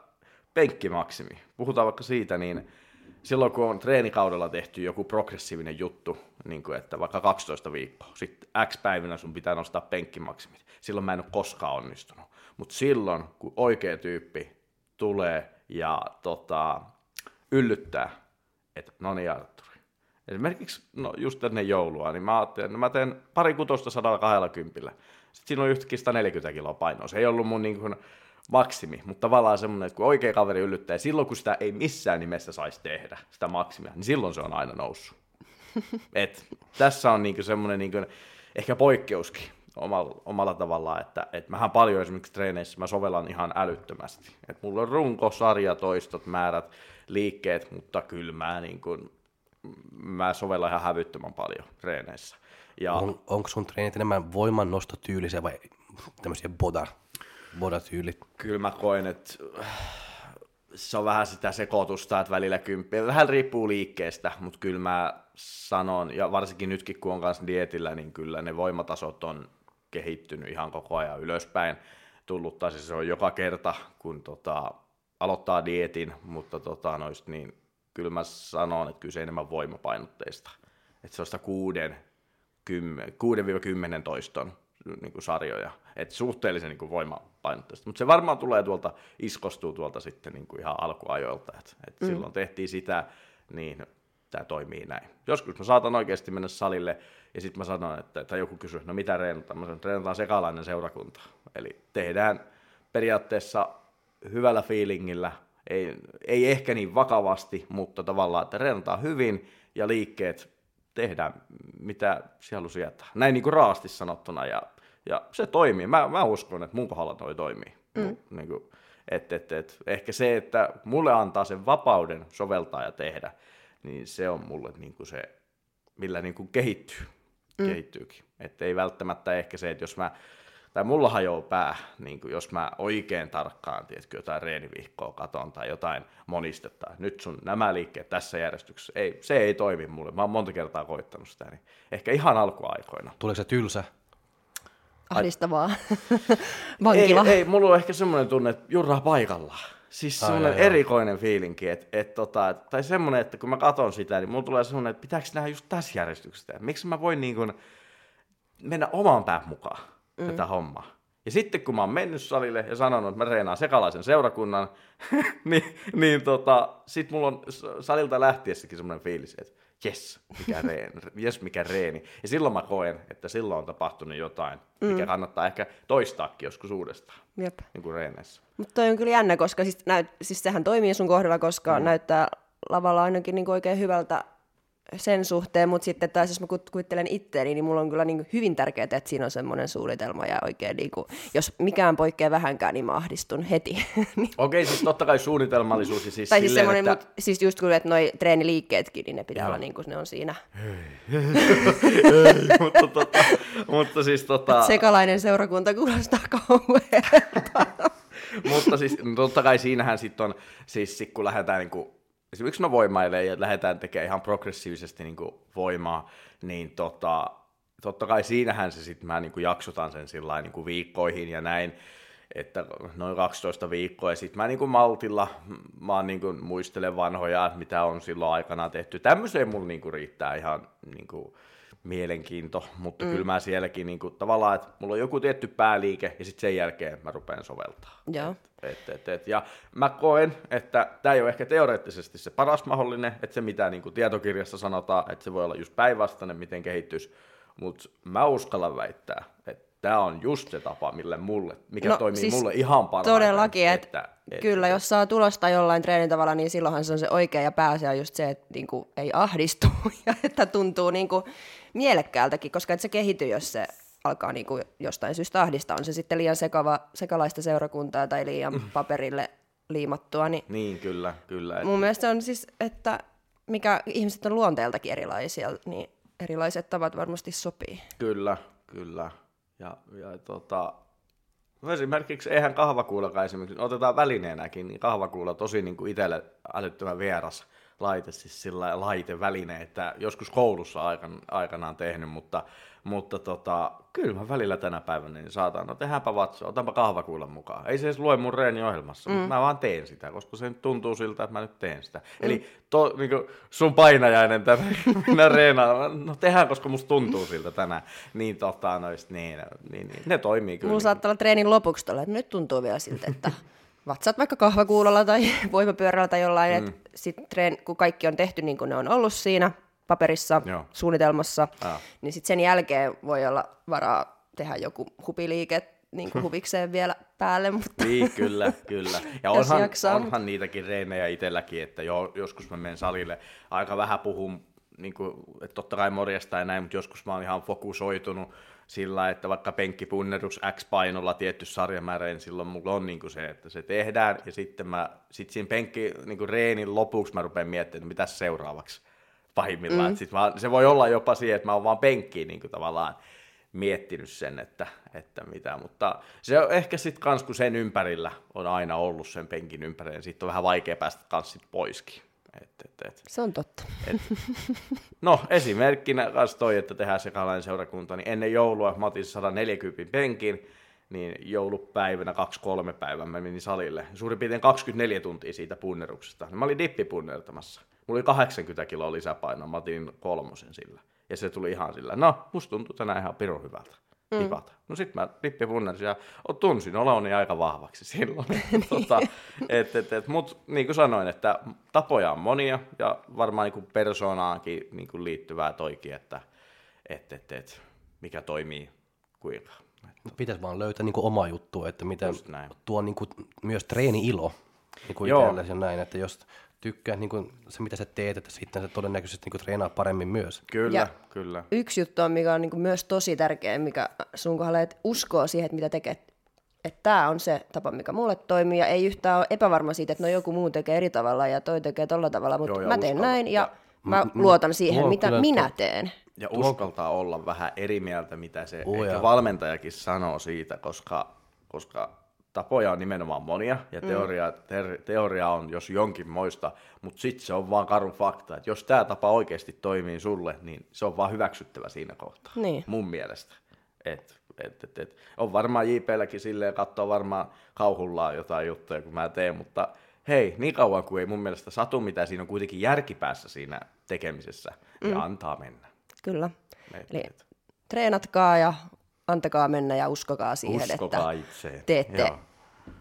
penkkimaksimi. Puhutaan vaikka siitä, niin silloin kun on treenikaudella tehty joku progressiivinen juttu, niin kuin että vaikka 12 viikkoa, sitten X päivinä sun pitää nostaa penkkimaksimit. Silloin mä en ole koskaan onnistunut. Mutta silloin, kun oikea tyyppi tulee ja tota, yllyttää, että no niin Arturi, Esimerkiksi no, just ennen joulua, niin mä ajattelin, että mä teen pari kutosta 120. Sitten siinä on yhtäkkiä 140 kiloa painoa. Se ei ollut mun niin kuin, maksimi, mutta tavallaan semmoinen, että kun oikea kaveri yllyttää, silloin kun sitä ei missään nimessä saisi tehdä, sitä maksimia, niin silloin se on aina noussut. <laughs> Et, tässä on niin semmoinen niin kuin, ehkä poikkeuskin omalla, omalla tavallaan, että et mähän paljon esimerkiksi treeneissä mä sovellan ihan älyttömästi. Et mulla on runko, sarja, toistot, määrät, liikkeet, mutta kyllä mä niin kuin, mä sovellan ihan hävyttömän paljon treeneissä. Ja... On, onko sun treenit enemmän voimannostotyylisiä vai tämmöisiä boda, boda-tyylit? Kyllä mä koen, että se on vähän sitä sekoitusta, että välillä kymppiä. Vähän riippuu liikkeestä, mutta kyllä mä sanon, ja varsinkin nytkin kun on kanssa dietillä, niin kyllä ne voimatasot on kehittynyt ihan koko ajan ylöspäin. Tullut, tai siis se on joka kerta, kun tota, aloittaa dietin, mutta tota, noista niin kyllä mä sanon, että kyllä se enemmän voimapainotteista. Että se on sitä kuuden, kymmen, 6-10 toiston niin kuin sarjoja. Että suhteellisen niin kuin voimapainotteista. Mutta se varmaan tulee tuolta, iskostuu tuolta sitten niin kuin ihan alkuajoilta. Että et mm. silloin tehtiin sitä, niin tämä toimii näin. Joskus mä saatan oikeasti mennä salille ja sitten mä sanon, että, tai joku kysyy, no mitä reenataan? Mä sanon, että reenataan sekalainen seurakunta. Eli tehdään periaatteessa hyvällä fiilingillä ei, ei ehkä niin vakavasti, mutta tavallaan, että reenataan hyvin ja liikkeet tehdään, mitä siellä sieltä. Näin niin kuin raasti sanottuna, ja, ja se toimii. Mä, mä uskon, että mun kohdalla toi toimii. Mm. Niin kuin, et, et, et, ehkä se, että mulle antaa sen vapauden soveltaa ja tehdä, niin se on mulle niin kuin se, millä niin kuin kehittyy, mm. kehittyykin. Että ei välttämättä ehkä se, että jos mä tai mulla hajoaa pää, niin kuin jos mä oikein tarkkaan, tiedätkö, jotain reenivihkoa katon tai jotain monistetta. Nyt sun nämä liikkeet tässä järjestyksessä, ei, se ei toimi mulle. Mä oon monta kertaa koittanut sitä, niin ehkä ihan alkuaikoina. Tuleeko se tylsä? ahdistavaa <laughs> vankila. Ei, ei, mulla on ehkä semmoinen tunne, että jurraa paikallaan. Siis semmoinen erikoinen fiilinki, että et, tota, tai semmoinen, että kun mä katson sitä, niin mulla tulee semmoinen, että pitääkö nämä just tässä järjestyksessä? Miksi mä voin niin kuin mennä oman pään mukaan mm. tätä hommaa? Ja sitten kun mä oon mennyt salille ja sanonut, että mä reenaan sekalaisen seurakunnan, <laughs> niin, niin tota, sit mulla on salilta lähtiessäkin semmoinen fiilis, että jes, mikä <laughs> reeni, jes, mikä reeni. Ja silloin mä koen, että silloin on tapahtunut jotain, mikä kannattaa ehkä toistaakin joskus uudestaan, Jep. niin kuin reeneissä. Mutta toi on kyllä jännä, koska siis, näyt, siis sehän toimii sun kohdalla, koska mm. näyttää lavalla ainakin niin oikein hyvältä sen suhteen, mutta sitten taas jos mä kuvittelen itteeni, niin mulla on kyllä niin hyvin tärkeää, että siinä on semmoinen suunnitelma ja oikein, niin kuin, jos mikään poikkeaa vähänkään, niin mä ahdistun heti. Niin- <laughs> Okei, siis totta kai suunnitelmallisuus siis tai siis silleen, semmoinen, että... mut, siis just kyllä, että noi treeniliikkeetkin, niin ne pitää Joo. olla niin kuin ne on siinä. <laughs> mutta, tota, mutta siis tota... Sekalainen seurakunta kuulostaa kauhean. <laughs> mutta siis totta kai siinähän sitten on, siis kun lähdetään niinku, esimerkiksi no voimailee ja lähdetään tekemään ihan progressiivisesti niinku voimaa, niin tota, totta kai siinähän se sitten mä niinku jaksotan sen sillä niinku viikkoihin ja näin, että noin 12 viikkoa ja sitten mä niinku maltilla, mä niinku muistelen vanhoja, mitä on silloin aikanaan tehty. Tämmöiseen mulla niinku riittää ihan niinku mielenkiinto, mutta mm. kyllä mä sielläkin niinku, tavallaan, että mulla on joku tietty pääliike ja sitten sen jälkeen mä rupean soveltaa. Joo. Et, et, et. Ja mä koen, että tämä ei ole ehkä teoreettisesti se paras mahdollinen, että se mitä niin kuin tietokirjassa sanotaan, että se voi olla just päinvastainen, miten kehittyisi, mutta mä uskallan väittää, että tämä on just se tapa, mille mulle, mikä No, toimii siis mulle ihan parhaiten. Todellakin, että et, kyllä, jos saa tulosta jollain treenitavalla, niin silloinhan se on se oikea ja pääasia just se, että niinku, ei ahdistu <laughs> ja että tuntuu niinku, mielekkäältäkin, koska et se kehity, jos se alkaa niinku, jostain syystä ahdistaa, on se sitten liian sekava, sekalaista seurakuntaa tai liian paperille liimattua, niin Niin, kyllä, kyllä. Et, mun mielestä se on siis, että mikä ihmiset on luonteeltakin erilaisia, niin erilaiset tavat varmasti sopii. Kyllä, kyllä. Ja, ja tota, no esimerkiksi eihän kahvakuulakaan esimerkiksi, otetaan välineenäkin, niin kahvakuula tosi niin kuin itselle älyttömän vieras laite, siis sillä laite, väline, että joskus koulussa aikan, aikanaan tehnyt, mutta, mutta tota, kyllä mä välillä tänä päivänä niin saatan, no tehdäänpä vatsa, otanpa kahvakuulan mukaan. Ei se edes lue mun reeniohjelmassa, mm. mutta mä vaan teen sitä, koska se nyt tuntuu siltä, että mä nyt teen sitä. Mm. Eli to, niin kuin sun painajainen tänään, <laughs> minä reenaan, no tehdään, koska musta tuntuu siltä tänään. Niin tota, noist, niin, niin, niin, ne toimii kyllä. Mulla saattaa olla treenin lopuksi tolle, että nyt tuntuu vielä siltä, että <laughs> vatsat vaikka kahvakuulolla tai <laughs> voimapyörällä tai jollain, mm. että sit treen, kun kaikki on tehty niin kuin ne on ollut siinä paperissa, Joo. suunnitelmassa, Aa. niin sitten sen jälkeen voi olla varaa tehdä joku hupiliike niin kuin <laughs> huvikseen vielä päälle, mutta Niin, kyllä, kyllä. <laughs> Ja onhan, jaksaa, onhan niitäkin reenejä itselläkin, että jo, joskus mä menen salille aika vähän puhun, niin kuin, että totta kai morjesta ja näin, mutta joskus mä oon ihan fokusoitunut sillä, että vaikka penkkipunnerus X-painolla tietty sarjamäärä, niin silloin mulla on niin kuin se, että se tehdään, ja sitten mä, sit siinä penkki niin kuin reenin lopuksi mä rupean miettimään, että mitä seuraavaksi pahimmillaan. Mm. Sit mä, se voi olla jopa siihen, että mä oon vaan penkkiin niin kuin tavallaan miettinyt sen, että, että mitä, mutta se on ehkä sitten kans, kun sen ympärillä on aina ollut sen penkin ympärillä, niin siitä on vähän vaikea päästä kans sit poiskin. Et, et, et. se on totta. No esimerkkinä kans toi, että tehdään sekalainen seurakunta, niin ennen joulua mä otin 140 penkin, niin joulupäivänä 2-3 päivän mä menin salille. Suurin piirtein 24 tuntia siitä punneruksesta. Mä olin dippipunnertamassa. Mulla oli 80 kiloa lisäpainoa, mä otin kolmosen sillä. Ja se tuli ihan sillä, no musta tuntuu tänään ihan pirun hyvältä. Tipata. No sit mä dippipunnersin ja tunsin oloni aika vahvaksi silloin. <laughs> tota, et, et, et, mut niin kuin sanoin, että tapoja on monia ja varmaan niin kuin persoonaankin niin kuin liittyvää toikin, että et, et, et, mikä toimii kuinka. Pitäisi vaan löytää niin oma juttu, että miten tuo niin kuin, myös treeni-ilo niin kuin Joo. ja näin, että jos tykkää niin kuin, se, mitä sä teet, että sitten sä todennäköisesti niin kuin, treenaa paremmin myös. Kyllä, Ja- kyllä. Yksi juttu on, mikä on niin myös tosi tärkeä, mikä sun kohdalla, että uskoo siihen, että mitä tekee. Että tämä on se tapa, mikä mulle toimii, ja ei yhtään ole epävarma siitä, että no joku muu tekee eri tavalla ja toi tekee tolla tavalla, mutta Joo, mä teen uskalla. näin ja Ja- mä luotan siihen, mitä kyllä minä teen. Ja uskaltaa olla vähän eri mieltä, mitä se Oh, ehkä valmentajakin sanoo siitä, koska, koska tapoja on nimenomaan monia, ja teoria, ter, teoria on jos jonkin moista, mutta sitten se on vaan karu fakta, että jos tämä tapa oikeasti toimii sulle, niin se on vaan hyväksyttävä siinä kohtaa, Niin. mun mielestä. Et Et, et, et. On varmaan JPlläkin silleen, katsoo varmaan kauhullaan jotain juttuja, kun mä teen, mutta hei, niin kauan kuin ei mun mielestä satu, mitä siinä on kuitenkin järkipäässä siinä tekemisessä, niin antaa mennä. Kyllä. Et, Eli et. treenatkaa ja antakaa mennä ja uskokaa siihen, Uskokaa että itseen. teette Joo.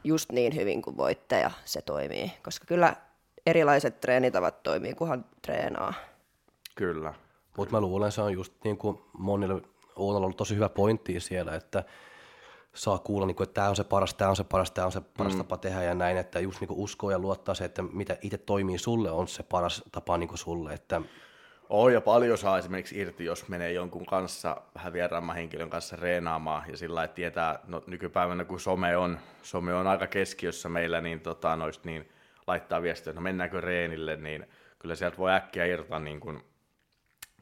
just niin hyvin kuin voitte ja se toimii. Koska kyllä erilaiset treenitavat toimii, kunhan treenaa. Kyllä. Mutta mä luulen, se on just niin kuin monille, on ollut tosi hyvä pointti siellä, että saa kuulla, niin kuin, että tämä on se paras, tämä on se paras, tämä on se paras mm. tapa tehdä ja näin, että just niin kuin uskoo ja luottaa se, että mitä itse toimii sulle, on se paras tapa niin kuin sulle, että On ja paljon saa esimerkiksi irti, jos menee jonkun kanssa, vähän vieraamman henkilön kanssa reenaamaan ja sillä lailla tietää, no nykypäivänä kun some on, some on aika keskiössä meillä, niin, tota, noista, niin laittaa viestiä, no mennäänkö reenille, niin kyllä sieltä voi äkkiä irtaa niin kuin,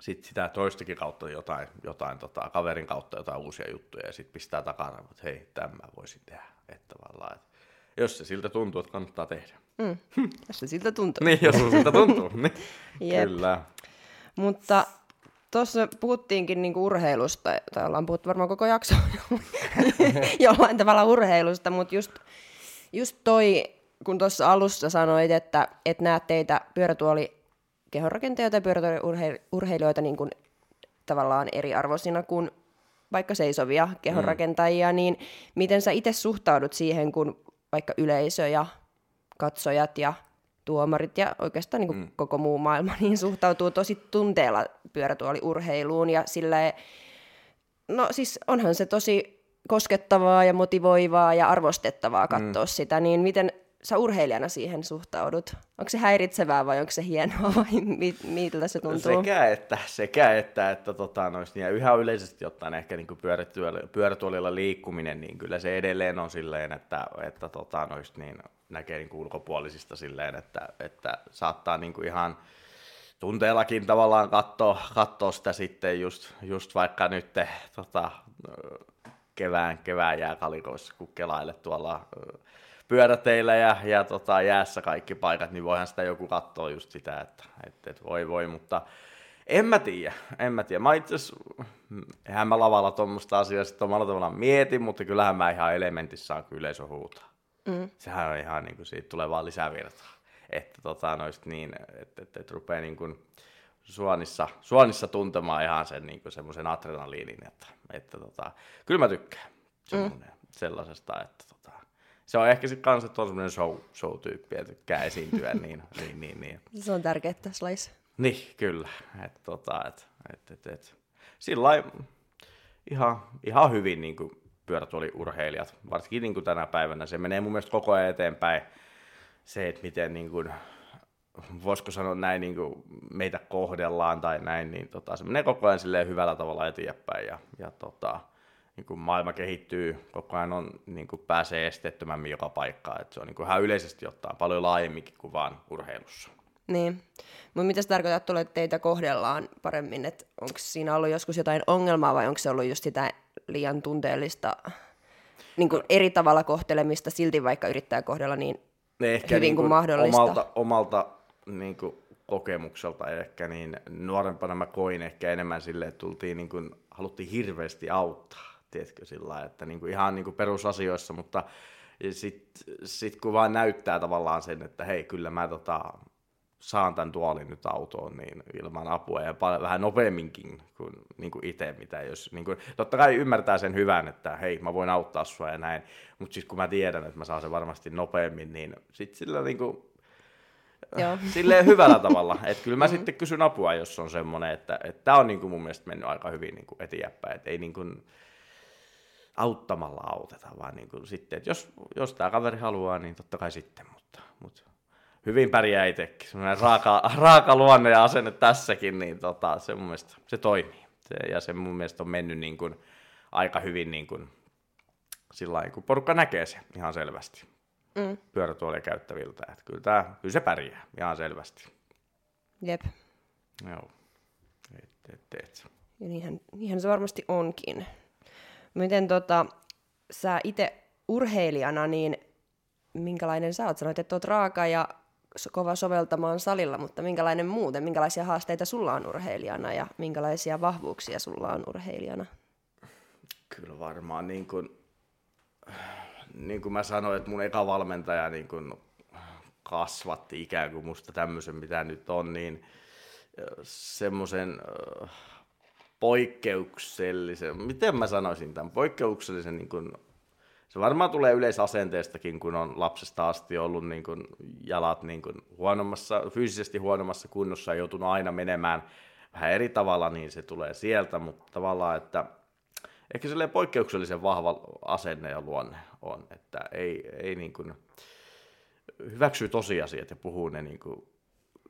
sit sitä toistakin kautta jotain, jotain tota, kaverin kautta jotain uusia juttuja ja sitten pistää takana, että hei, tämä voisin tehdä. Että tavallaan, että jos se siltä tuntuu, että kannattaa tehdä. <laughs> Jos se siltä tuntuu. Niin, jos se siltä tuntuu, niin <laughs> Jep. kyllä. Mutta tuossa puhuttiinkin niinku urheilusta, tai ollaan puhuttu varmaan koko jakso <laughs> jollain tavalla urheilusta, mutta just, just toi, kun tuossa alussa sanoit, että et näet teitä pyörätuoli kehonrakentajia tai pyörätuoliurheilijoita niin kuin tavallaan eriarvoisina kuin vaikka seisovia kehonrakentajia, mm. niin miten sä itse suhtaudut siihen, kun vaikka yleisö ja katsojat ja tuomarit ja oikeastaan niin mm. koko muu maailma niin suhtautuu tosi tunteella pyörätuoliurheiluun ja silleen, no siis onhan se tosi koskettavaa ja motivoivaa ja arvostettavaa katsoa mm. sitä, niin miten sä urheilijana siihen suhtaudut? Onko se häiritsevää vai onko se hienoa <laughs> vai mi- miltä se tuntuu? Sekä että, sekä että, että tota, nois, niin, ja yhä yleisesti ottaen ehkä niin pyörätuolilla, pyörätuolilla liikkuminen, niin kyllä se edelleen on silleen, että, että tota, nois, niin, näkee niin ulkopuolisista silleen, että, että saattaa niin kuin ihan tunteellakin tavallaan katsoa, katsoa sitä sitten just, just vaikka nyt tota, kevään, kevään jääkalikoissa, kun kelaille tuolla pyöräteillä ja, ja tota, jäässä kaikki paikat, niin voihan sitä joku katsoa just sitä, että et, et voi voi, mutta en mä tiedä, en mä tiedä. Mä itse eihän mä lavalla tuommoista asiaa sitten omalla tavallaan mietin, mutta kyllähän mä ihan elementissä saan kyllä yleisö huutaa. Mm. Sehän on ihan niin kuin siitä tulee vaan lisää virtaa. Että tota, noista niin, että et, et rupeaa niin kuin suonissa, suonissa tuntemaan ihan sen niin kuin semmoisen adrenaliinin, että, että tota, kyllä mä tykkään mm. sellaisesta, että se on ehkä sitten kanssa, että on semmoinen show, show-tyyppi ja tykkää esiintyä, <laughs> niin, niin, niin, niin. Se on tärkeää tässä lajissa. Niin, kyllä. Et, tota, et, et, et, et. Sillä ihan, ihan hyvin niin kuin pyörätuoliurheilijat, varsinkin niin kuin tänä päivänä. Se menee mun mielestä koko ajan eteenpäin se, että miten niin kuin, voisiko sanoa näin, niin kuin meitä kohdellaan tai näin, niin tota, se menee koko ajan silleen hyvällä tavalla eteenpäin ja, ja tota, niin kuin maailma kehittyy, koko ajan on, niin kuin pääsee esteettömämmin joka paikkaan. Et se on niin kuin ihan yleisesti ottaen paljon laajemminkin kuin vaan urheilussa. Niin. Mutta mitä se tarkoittaa, että teitä kohdellaan paremmin? Et onko siinä ollut joskus jotain ongelmaa vai onko se ollut just sitä liian tunteellista niin kuin eri tavalla kohtelemista silti vaikka yrittää kohdella niin ehkä hyvin niin kuin mahdollista? Omalta, omalta niin kuin kokemukselta ehkä, niin nuorempana mä koin ehkä enemmän silleen, että tultiin niin kuin, haluttiin hirveästi auttaa, tiedätkö, sillä että niin kuin ihan niin kuin perusasioissa, mutta sitten sit kun vaan näyttää tavallaan sen, että hei, kyllä mä tota, saan tämän tuolin nyt autoon niin ilman apua ja paljon, vähän nopeamminkin kuin, niin kuin itse, mitä jos, niin kuin, totta kai ymmärtää sen hyvän, että hei, mä voin auttaa sua ja näin, mutta sitten kun mä tiedän, että mä saan sen varmasti nopeammin, niin sitten sillä niin kuin, Joo. <laughs> silleen hyvällä tavalla, <laughs> että kyllä mä mm. sitten kysyn apua, jos on semmoinen, että tämä on niin kuin mun mielestä mennyt aika hyvin niin kuin eteenpäin, että ei niin kuin, auttamalla auteta, vaan niin kuin sitten, että jos, jos tämä kaveri haluaa, niin totta kai sitten, mutta, mutta hyvin pärjää itsekin. Semmoinen raaka, raaka luonne ja asenne tässäkin, niin tota, se mun mielestä se toimii. Se, ja se mun mielestä on mennyt niin kuin, aika hyvin niin kuin, sillä lailla, kun porukka näkee se ihan selvästi mm. pyörätuolia käyttäviltä. Että kyllä, tää, kyllä se pärjää ihan selvästi. Jep. Joo. Et, et, et. Ja niinhän, niinhän se varmasti onkin. Miten tota, sä itse urheilijana, niin minkälainen sä oot? Sanoit, että oot raaka ja kova soveltamaan salilla, mutta minkälainen muuten? Minkälaisia haasteita sulla on urheilijana ja minkälaisia vahvuuksia sulla on urheilijana? Kyllä varmaan niin kuin, niin kuin mä sanoin, että mun eka valmentaja niin kuin kasvatti ikään kuin musta tämmöisen, mitä nyt on, niin semmoisen poikkeuksellisen, miten mä sanoisin tämän, poikkeuksellisen niin kuin, se varmaan tulee yleisasenteestakin, kun on lapsesta asti ollut niin kuin jalat niin kuin huonommassa, fyysisesti huonommassa kunnossa ja joutunut aina menemään vähän eri tavalla, niin se tulee sieltä, mutta tavallaan, että ehkä sellainen poikkeuksellisen vahva asenne ja luonne on, että ei, ei niin kuin, hyväksyy tosiasiat ja puhuu ne niin kuin,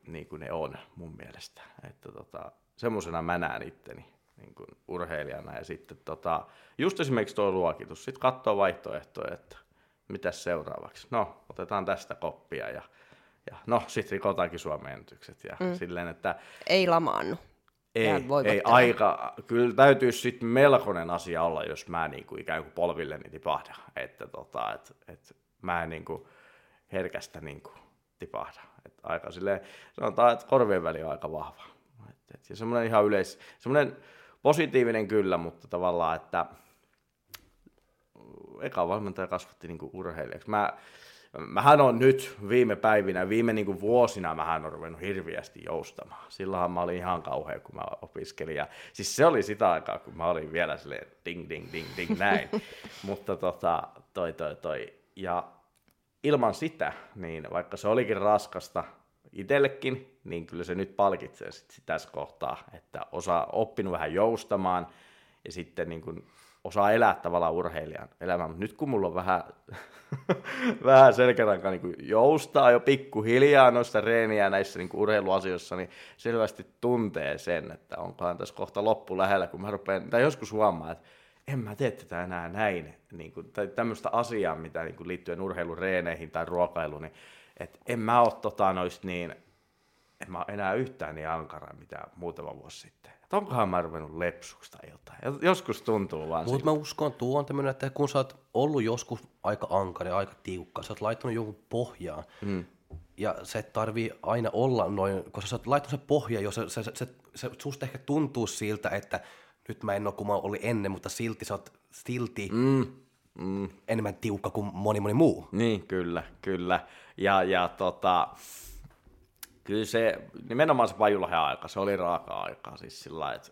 niin kuin ne on mun mielestä. Että tota, semmoisena mä näen itteni niin kuin urheilijana. Ja sitten tota, just esimerkiksi tuo luokitus, sitten katsoo vaihtoehtoja, että mitä seuraavaksi. No, otetaan tästä koppia ja, ja no, sitten rikotaankin Suomen ennätykset. Ja mm. silleen, että... Ei lamaannu. Ei, ei aika, kyllä täytyisi sitten melkoinen asia olla, jos mä niin kuin ikään kuin polvilleni tipahda, että tota, et, et mä en niin kuin herkästä niin kuin tipahda. Et aika silleen, sanotaan, että korvien väli on aika vahva. Et, et, ja semmoinen ihan yleis, semmoinen positiivinen kyllä, mutta tavallaan, että eka valmentaja kasvatti niin kuin urheilijaksi. Mä, mähän on nyt viime päivinä, viime niin kuin vuosina mähän on ruvennut hirviästi joustamaan. Silloinhan mä olin ihan kauhea, kun mä opiskelin. Ja, siis se oli sitä aikaa, kun mä olin vielä silleen ding, ding, ding, ding, näin. <laughs> Mutta tota, toi, toi, toi. Ja ilman sitä, niin vaikka se olikin raskasta itsellekin, niin kyllä se nyt palkitsee sit tässä kohtaa, että osaa oppinut vähän joustamaan ja sitten niin kuin osaa elää tavallaan urheilijan elämää. Nyt kun mulla on vähän, <laughs> vähän selkäranka niin joustaa jo pikkuhiljaa noista reeniä näissä niin urheiluasioissa, niin selvästi tuntee sen, että onkohan tässä kohta loppu lähellä, kun mä rupean, tai joskus huomaa, että en mä tee tätä enää näin, niin kuin, tai tämmöistä asiaa, mitä niin liittyen urheilureeneihin tai ruokailuun, niin että en mä ole tota, noista niin, en mä enää yhtään niin ankara, mitä muutama vuosi sitten. Että onkohan mä ruvennut lepsuksi tai jotain. Joskus tuntuu vaan Mutta mä uskon, tuo on tämmöinen, että kun sä oot ollut joskus aika ankara ja aika tiukka, sä oot laittanut jonkun pohjaan, mm. ja se tarvii aina olla noin, koska sä oot laittanut se pohja, jos se, se, se, se, se susta ehkä tuntuu siltä, että nyt mä en ole kuin mä olin ennen, mutta silti sä oot silti mm. Mm. enemmän tiukka kuin moni moni muu. Niin, kyllä, kyllä. Ja, ja tota, kyllä se, nimenomaan se Pajulahen aika, se oli raaka aika. Siis sillä että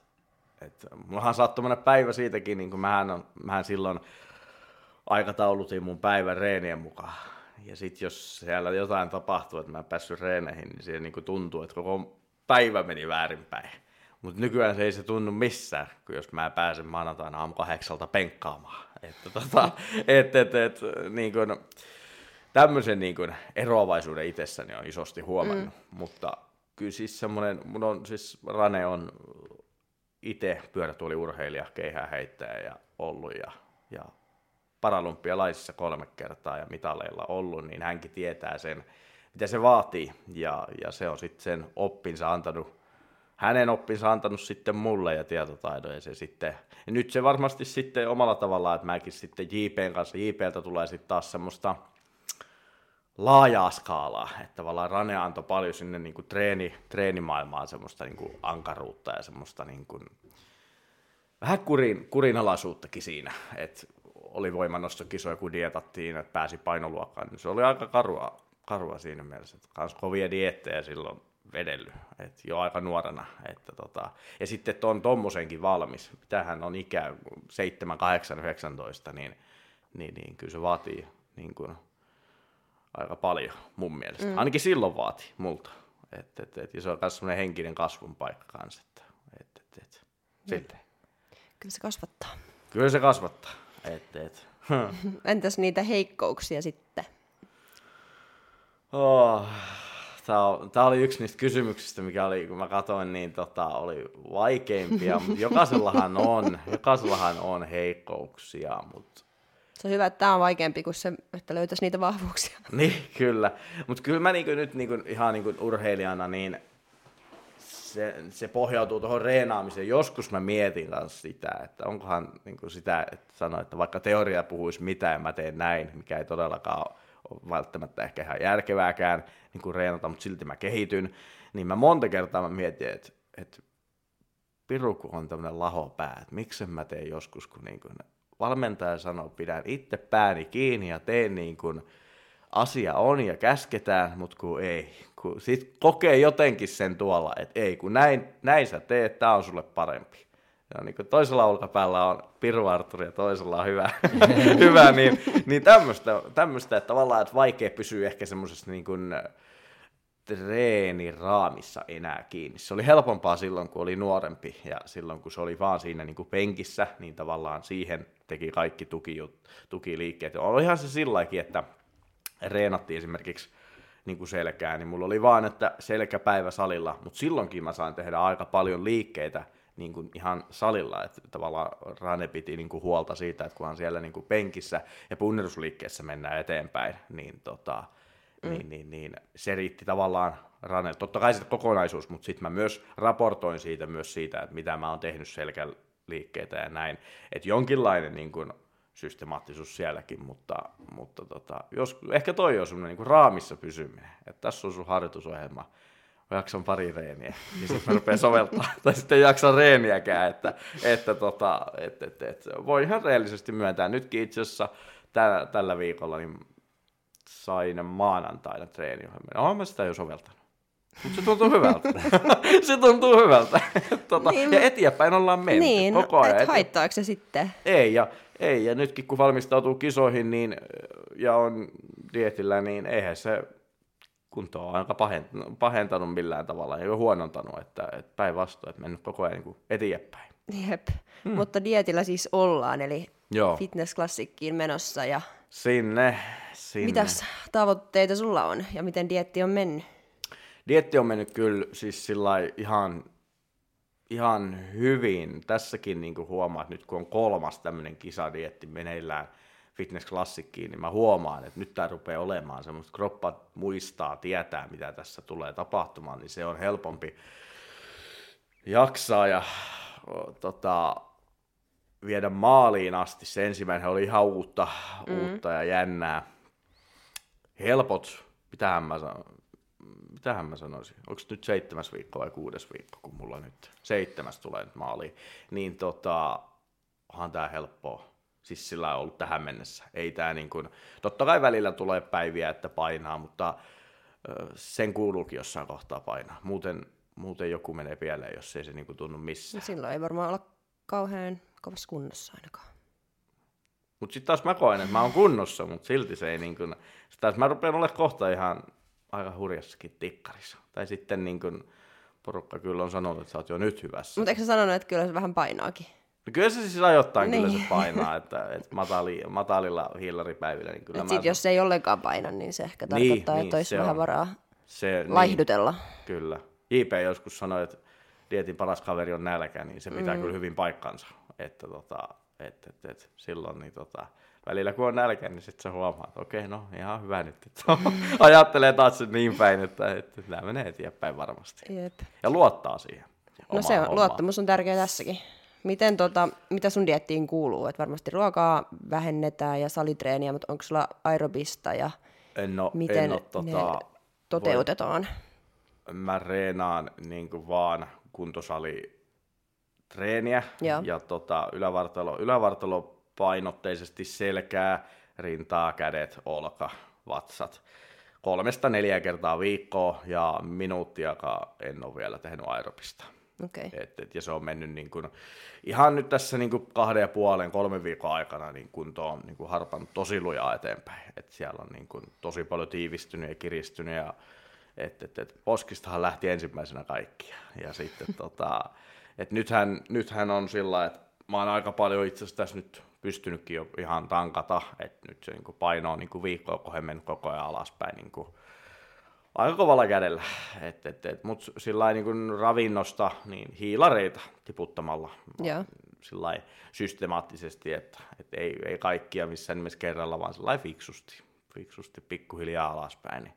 että mullahan saattoi mennä päivä siitäkin, niin kuin mähän, mähän silloin aikataulutin mun päivän reenien mukaan. Ja sitten jos siellä jotain tapahtuu, että mä en päässyt reeneihin, niin se niin tuntuu, että koko päivä meni väärinpäin. Mutta nykyään se ei se tunnu missään, kun jos mä pääsen maanantaina aamu kahdeksalta penkkaamaan. Että tota, et, et, et, niin kun, tämmöisen niin kun, eroavaisuuden itsessäni on isosti huomannut. Mm. Mutta kyllä siis semmoinen, mun on siis Rane on itse pyörätuoliurheilija, keihääheittäjä ja ollut ja, ja paralympialaisissa kolme kertaa ja mitaleilla ollut, niin hänkin tietää sen, mitä se vaatii. Ja, ja se on sitten sen oppinsa antanut hänen oppinsa antanut sitten mulle ja tietotaidon ja se sitten, ja nyt se varmasti sitten omalla tavallaan, että mäkin sitten JPn kanssa, JPltä tulee sitten taas semmoista laajaa skaalaa, että tavallaan Rane antoi paljon sinne niin kuin treeni, treenimaailmaan semmoista niin kuin ankaruutta ja semmoista niin kuin, vähän kurin, kurinalaisuuttakin siinä, että oli voimannostokisoja, kun dietattiin, että pääsi painoluokkaan, niin se oli aika karua, karua siinä mielessä, että kans kovia diettejä silloin vedellyt, et jo aika nuorena. Että tota, ja sitten on tommosenkin valmis, tähän on ikä 7, 8, 19, niin, niin, niin kyllä se vaatii niin kuin, aika paljon mun mielestä. Mm. Ainakin silloin vaatii multa. Et, et, et, ja se on myös semmoinen henkinen kasvun paikka kanssa. Että, et, et, et, sitten. Kyllä se kasvattaa. Kyllä se kasvattaa. Et, et. <laughs> Entäs niitä heikkouksia sitten? Oh Tämä oli yksi niistä kysymyksistä, mikä oli, kun mä katsoin, niin tota, oli vaikeimpia, <laughs> mutta jokaisellahan on, jokaisellahan on heikkouksia, mutta se on hyvä, että tämä on vaikeampi kuin se, että löytäisi niitä vahvuuksia. <laughs> Niin, kyllä. Mutta kyllä mä niinku nyt niinku, ihan niinku urheilijana, niin se, se pohjautuu tuohon reenaamiseen. Joskus mä mietin kanssa sitä, että onkohan niinku sitä, että sanoa, että vaikka teoria puhuisi mitä ja mä teen näin, mikä ei todellakaan ole välttämättä ehkä ihan järkevääkään niin kuin reenata, mutta silti mä kehityn, niin mä monta kertaa mä mietin, että, että piru kun on tämmöinen lahopää, että miksi mä teen joskus, kun niin kuin valmentaja sanoo, pidän itse pääni kiinni ja teen niin kuin asia on ja käsketään, mutta kun ei. Kun sit kokee jotenkin sen tuolla, että ei, kun näin, näin sä teet, tämä on sulle parempi. Ja niin kuin toisella olkapäällä on Piru Arturi ja toisella on hyvä, <laughs> hyvä niin, niin tämmöistä, tämmöistä, että tavallaan että vaikea pysyä ehkä semmoisessa niin kuin treeniraamissa enää kiinni. Se oli helpompaa silloin, kun oli nuorempi ja silloin, kun se oli vaan siinä niin kuin penkissä, niin tavallaan siihen teki kaikki tuki, tukiliikkeet. Olihan se silläkin, että reenattiin esimerkiksi niin kuin selkää, niin mulla oli vaan, että selkäpäivä salilla, mutta silloinkin mä sain tehdä aika paljon liikkeitä niin kuin ihan salilla, että tavallaan Rane piti niin kuin huolta siitä, että kunhan siellä niin kuin penkissä ja punnerusliikkeessä mennään eteenpäin, niin, tota, mm. niin, niin, niin se riitti tavallaan Rane. Totta kai se kokonaisuus, mutta sitten mä myös raportoin siitä myös siitä, että mitä mä oon tehnyt selkäliikkeitä ja näin, että jonkinlainen niin kuin, systemaattisuus sielläkin, mutta, mutta tota, jos, ehkä toi on semmoinen niin raamissa pysyminen, että tässä on sun harjoitusohjelma, mä jaksan pari reeniä, niin sitten mä rupean soveltaa, tai sitten jaksan reeniäkään, että, että, tota, että, että, että voi ihan reellisesti myöntää. Nytkin itse asiassa tällä, tällä viikolla niin sain maanantaina treeniohjelman. Olen mä sitä jo soveltanut. Mutta se tuntuu hyvältä. <laughs> se tuntuu hyvältä. tota, niin, ja eteenpäin ollaan menty niin, koko ajan. Niin, haittaako se sitten? Ei, ja ei, ja nytkin kun valmistautuu kisoihin niin, ja on dietillä, niin eihän se kunto on aika pahentanut, pahentanut millään tavalla, ei ole huonontanut, että, että päinvastoin, että mennyt koko ajan niin eteenpäin. Jep, hmm. mutta dietillä siis ollaan, eli Joo. fitnessklassikkiin menossa. Ja sinne, sinne. Mitäs tavoitteita sulla on ja miten dietti on mennyt? Dietti on mennyt kyllä siis sillä ihan ihan hyvin. Tässäkin niin huomaa, että nyt kun on kolmas tämmöinen kisadietti meneillään fitnessklassikkiin, niin mä huomaan, että nyt tämä rupeaa olemaan semmoista, kroppa muistaa, tietää, mitä tässä tulee tapahtumaan, niin se on helpompi jaksaa ja tota, viedä maaliin asti. Se ensimmäinen oli ihan uutta, mm. uutta ja jännää. Helpot, mitähän mä sanon, mitähän mä sanoisin, onko nyt seitsemäs viikko vai kuudes viikko, kun mulla nyt seitsemäs tulee nyt maaliin, niin tota, onhan tää helppoa. Siis sillä on ollut tähän mennessä. Ei tää niin kuin, totta kai välillä tulee päiviä, että painaa, mutta sen kuuluukin jossain kohtaa painaa. Muuten, muuten joku menee pieleen, jos ei se niin kuin tunnu missään. No silloin ei varmaan olla kauhean kovassa kunnossa ainakaan. Mutta sitten taas mä koen, että mä oon kunnossa, mutta silti se ei niin kuin, taas mä rupean olemaan kohta ihan aika hurjassakin tikkarissa. Tai sitten niin kuin porukka kyllä on sanonut, että sä oot jo nyt hyvässä. Mutta eikö sä sanonut, että kyllä se vähän painaakin? No kyllä se siis ajoittain niin. kyllä se painaa, että, että matali, matalilla hiilaripäivillä. Niin kyllä mä... sit, jos se ei ollenkaan paina, niin se ehkä niin, tarkoittaa, niin, että olisi vähän on. varaa se, niin. laihdutella. Niin, kyllä. JP joskus sanoi, että dietin paras kaveri on nälkä, niin se pitää mm. kyllä hyvin paikkansa. Että, tota, että, että, että silloin niin, tota, välillä kun on nälkä, niin sitten sä huomaat, että okei, no ihan hyvä nyt. Että <laughs> ajattelee taas niin päin, että, että tämä menee eteenpäin varmasti. Jep. Ja luottaa siihen. No se on, luottamus on tärkeä tässäkin. Miten tota, mitä sun diettiin kuuluu? Et varmasti ruokaa vähennetään ja salitreeniä, mutta onko sulla aerobista ja en ole, miten en ole, tota, toteutetaan? Voi, mä reenaan niin vaan kuntosali treeniä ja, ja tota, ylävartalo, ylävartalo painotteisesti selkää, rintaa, kädet, olka, vatsat. Kolmesta neljä kertaa viikkoa ja minuuttiakaan en ole vielä tehnyt aerobista. Okay. Et, et, ja se on mennyt niin kuin, ihan nyt tässä niin kuin kahden ja puolen, kolmen viikon aikana niin kunto on niin kuin harpannut tosi lujaa eteenpäin. Et siellä on niin kuin tosi paljon tiivistynyt ja kiristynyt ja et, et, et, poskistahan lähti ensimmäisenä kaikki. Ja sitten <laughs> tota, et nythän, nythän on sillä että mä oon aika paljon itse asiassa tässä nyt pystynytkin jo ihan tankata, että nyt se niin paino on niin viikkoa kohden koko ajan alaspäin niin kuin, aika kovalla kädellä. Et, et, et, Mutta sillä niin ravinnosta niin hiilareita tiputtamalla sillä systemaattisesti, että et ei, ei kaikkia missään nimessä kerralla, vaan sillä fiksusti, fiksusti pikkuhiljaa alaspäin. Niin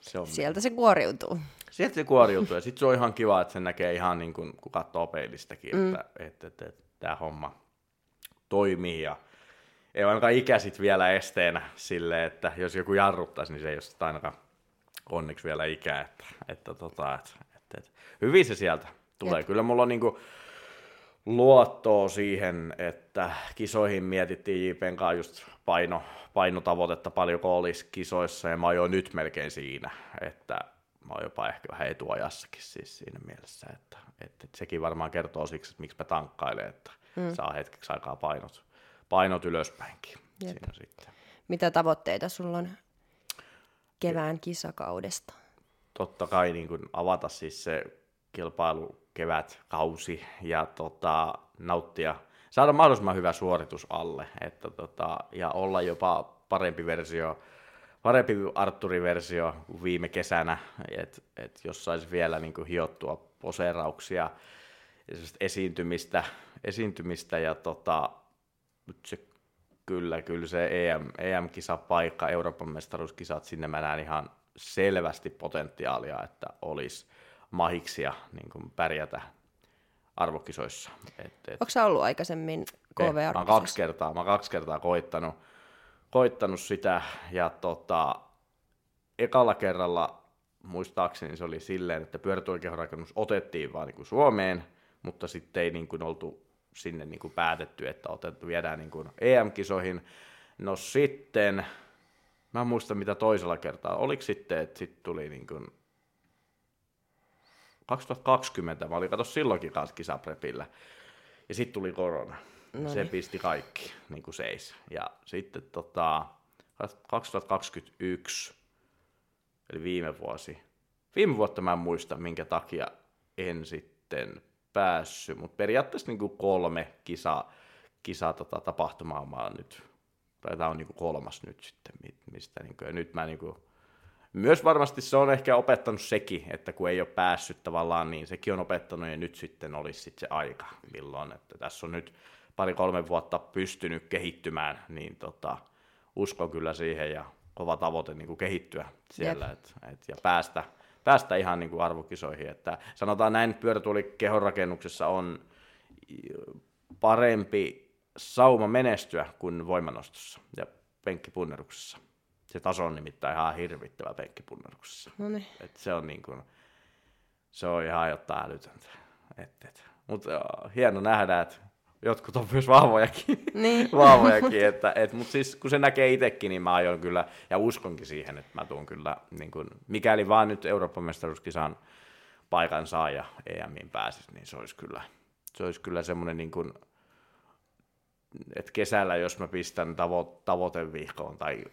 se on Sieltä niin. se kuoriutuu. Sieltä se kuoriutuu ja sitten se on ihan kiva, että se näkee ihan niin kuin, kun katsoo peilistäkin, mm. että, että, että, että tämä homma toimii ja ei ainakaan ikäisit vielä esteenä sille, että jos joku jarruttaisi, niin se ei ole ainakaan onneksi vielä ikää, että, että, tota, että, että, että hyvin se sieltä tulee. Jep. Kyllä mulla on niinku luottoa siihen, että kisoihin mietittiin JPn kanssa just paino, painotavoitetta paljonko olisi kisoissa, ja mä oon jo nyt melkein siinä, että mä oon jopa ehkä vähän etuajassakin siis siinä mielessä, että, että sekin varmaan kertoo siksi, että miksi mä tankkailen, että mm. saa hetkeksi aikaa painot, painot ylöspäinkin Jep. siinä sitten. Mitä tavoitteita sulla on kevään kisakaudesta? totta kai niin kuin avata siis se kilpailu kevät, kausi ja tota, nauttia, saada mahdollisimman hyvä suoritus alle että tota, ja olla jopa parempi versio, parempi Arturi-versio viime kesänä, että et jos saisi vielä niin kuin hiottua poseerauksia esiintymistä, esiintymistä ja tota, nyt se Kyllä, kyllä se EM, EM-kisapaikka, Euroopan mestaruuskisat, sinne mä näen ihan selvästi potentiaalia, että olisi mahiksia niin kuin pärjätä arvokisoissa. Et, et, Onko sä ollut aikaisemmin kv mä oon kaksi kertaa, mä oon kaksi kertaa koittanut, koittanut sitä, ja tota, ekalla kerralla muistaakseni se oli silleen, että pyörätuolikehonrakennus otettiin vaan niin kuin Suomeen, mutta sitten ei niin kuin oltu sinne niin kuin päätetty, että otettu, viedään niin kuin EM-kisoihin. No sitten, mä en muista mitä toisella kertaa, oliko sitten, että sitten tuli niin kuin 2020, mä olin kato silloinkin kanssa kisaprepillä, ja sitten tuli korona. No se pisti kaikki niin kuin seis. Ja sitten tota, 2021, eli viime vuosi, viime vuotta mä en muista, minkä takia en sitten päässyt, mutta periaatteessa niin kuin kolme kisa, kisa tota, tapahtumaa mä oon nyt, tai tämä on niin kuin kolmas nyt sitten, mistä niin kuin, ja nyt mä niin kuin, myös varmasti se on ehkä opettanut sekin, että kun ei ole päässyt tavallaan, niin sekin on opettanut ja nyt sitten olisi sitten se aika, milloin, että tässä on nyt pari-kolme vuotta pystynyt kehittymään, niin tota, uskon kyllä siihen ja kova tavoite niin kuin kehittyä siellä et, et, ja päästä, päästä ihan niin kuin arvokisoihin. Että sanotaan näin, pyörätuoli kehonrakennuksessa on parempi sauma menestyä kuin voimanostossa ja penkkipunneruksessa. Se taso on nimittäin ihan hirvittävä penkkipunneruksessa. No niin. Et se on niin kuin, se on ihan jotain älytöntä. Et, et. Mutta hieno nähdä, että jotkut on myös vahvojakin, Niin. <laughs> vahvojakin että, et, mutta siis kun se näkee itsekin, niin mä aion kyllä, ja uskonkin siihen, että mä tuun kyllä, niin kun, mikäli vaan nyt Euroopan mestaruuskisan paikan saa ja EMiin pääsisi, niin se olisi kyllä, se olisi kyllä semmoinen niin kuin, että kesällä, jos mä pistän tavo- tavoitevihkoon tai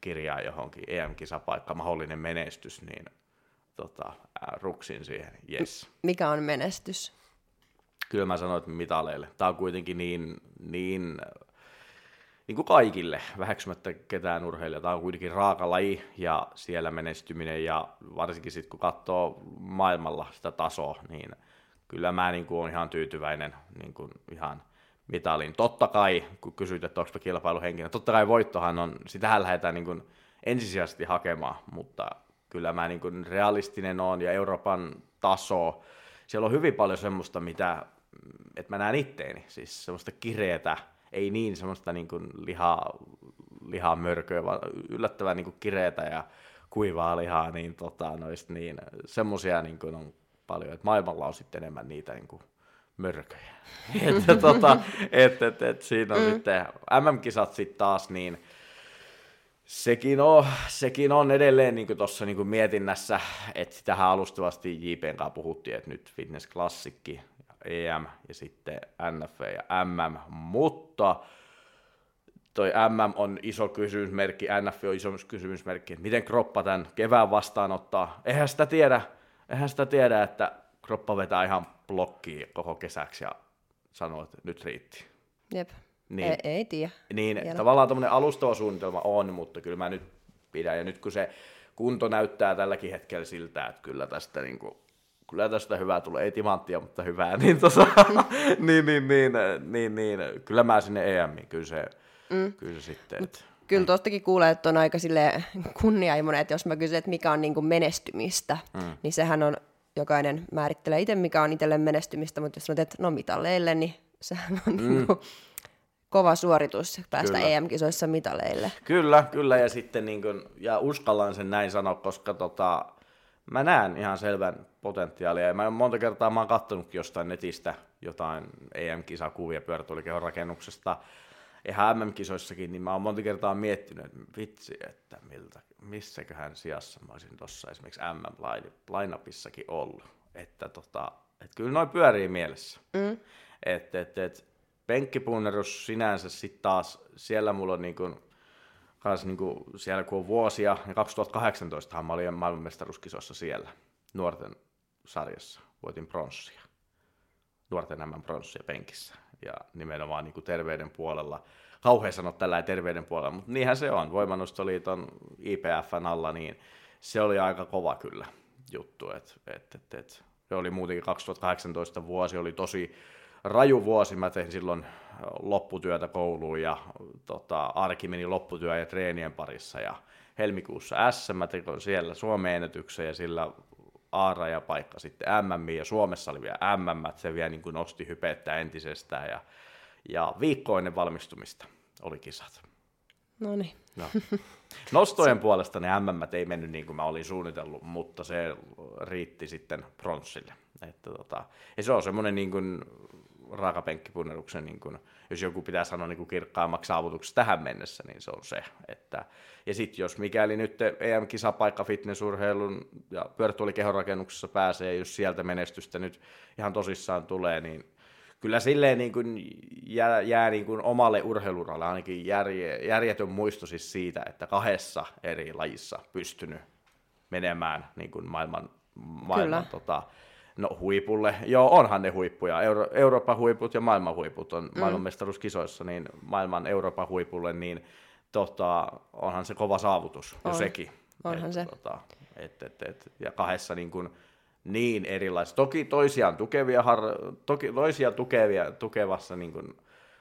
kirjaa johonkin EM-kisapaikka, mahdollinen menestys, niin tota, ruksin siihen, yes. Mikä on menestys? Kyllä mä sanoin, että mitaleille. Tämä on kuitenkin niin, niin, niin kuin kaikille, väheksymättä ketään urheilijaa. Tämä on kuitenkin raaka laji ja siellä menestyminen ja varsinkin sitten kun katsoo maailmalla sitä tasoa, niin kyllä mä niin kuin olen ihan tyytyväinen niin kuin ihan mitalin. Totta kai, kun kysyt, että onko kilpailuhenkinen, totta kai voittohan on, sitähän lähdetään niin kuin ensisijaisesti hakemaan, mutta kyllä mä niin kuin realistinen on ja Euroopan taso, siellä on hyvin paljon semmoista, mitä, että mä näen itteeni, siis semmoista kireetä, ei niin semmoista niin kuin lihaa, lihaa mörköä, vaan yllättävän niin kuin kireetä ja kuivaa lihaa, niin, tota, noista, niin semmoisia niin kuin on paljon, että maailmalla on sitten enemmän niitä niin kuin mörköjä. <laughs> että, tota, et, et, et, siinä on mm. sitten MM-kisat sitten taas, niin sekin on, sekin on edelleen niin tuossa niin mietinnässä, että sitähän alustavasti JPn kanssa puhuttiin, että nyt Fitness Klassikki, EM ja sitten NF ja MM, mutta toi MM on iso kysymysmerkki, NF on iso kysymysmerkki, että miten kroppa tämän kevään vastaanottaa. Eihän sitä tiedä, eihän sitä tiedä, että kroppa vetää ihan blokkiin koko kesäksi ja sanoo, että nyt riitti. Jep. Niin. Ei, ei tiedä. Niin, Vielä. tavallaan tämmöinen alustava suunnitelma on, mutta kyllä mä nyt pidän. Ja nyt kun se kunto näyttää tälläkin hetkellä siltä, että kyllä tästä, niin kuin, kyllä tästä hyvää tulee, ei timanttia, mutta hyvää, <laughs> niin, tota, niin, niin, niin, niin, niin, kyllä mä sinne EMiin, kyllä se, mm. kyllä se sitten. Että, Kyllä tuostakin kuulee, että on aika sille kunnianhimoinen, että jos mä kysyn, että mikä on niin kuin menestymistä, mm. niin sehän on, jokainen määrittelee itse, mikä on itselle menestymistä, mutta jos sanot, että no mitaleille, niin sehän on mm. niin kuin kova suoritus päästä Kyllä. EM-kisoissa mitaleille. Kyllä, kyllä, ja sitten niin kuin, ja uskallan sen näin sanoa, koska tota, mä näen ihan selvän potentiaalia. Ja mä monta kertaa mä oon kattonutkin jostain netistä jotain EM-kisakuvia pyörätuolikehon rakennuksesta. Ihan MM-kisoissakin, niin mä oon monta kertaa miettinyt, että vitsi, että miltä, missäköhän sijassa mä olisin tuossa esimerkiksi MM-lineapissakin ollut. Että tota, et kyllä noin pyörii mielessä. Mm. Että et, et, penkkipunnerus sinänsä sitten taas, siellä mulla on niin kuin, kans niin kuin siellä kun on vuosia, ja 2018 mä olin maailmanmestaruuskisossa siellä nuorten sarjassa, voitin pronssia. Nuorten nämä pronssia penkissä ja nimenomaan niin kuin terveyden puolella. Kauhean sanoa tällä terveyden puolella, mutta niinhän se on. Voimannostoliiton IPFn alla, niin se oli aika kova kyllä juttu. Et, et, et, et. Se oli muutenkin 2018 vuosi, oli tosi raju vuosi. Mä tein silloin lopputyötä kouluun ja tota, arki meni lopputyö ja treenien parissa. Ja helmikuussa S, mä tein siellä Suomen ennätyksen ja sillä A paikka sitten MM ja Suomessa oli vielä MM, se vielä niin kuin nosti hypettä entisestään ja, ja viikkoinen valmistumista oli kisat. No niin. No. <laughs> Nostojen puolesta ne MM ei mennyt niin kuin mä olin suunnitellut, mutta se riitti sitten pronssille. Että tota, ja se on semmoinen niin kuin raakapenkkipunneruksen, niin kuin, jos joku pitää sanoa niin kirkkaammaksi saavutuksessa tähän mennessä, niin se on se. Että, ja sitten jos mikäli nyt EM-kisapaikka fitnessurheilun ja pyörätuolikehonrakennuksessa pääsee, jos sieltä menestystä nyt ihan tosissaan tulee, niin kyllä silleen niin kuin jää, jää niin kuin omalle urheiluralle ainakin järje, järjetön muisto siis siitä, että kahdessa eri lajissa pystynyt menemään niin kuin maailman, maailman tota, No huipulle, joo onhan ne huippuja, Euro, Euroopan huiput ja maailman huiput on mm. maailmanmestaruuskisoissa, niin maailman Euroopan huipulle, niin tota, onhan se kova saavutus on. jo sekin. Onhan et, se. Tota, et, et, et, ja kahdessa niin, kuin, niin erilaisissa, toki toisiaan tukevia, har, toki toisia tukevia, tukevassa niin kuin,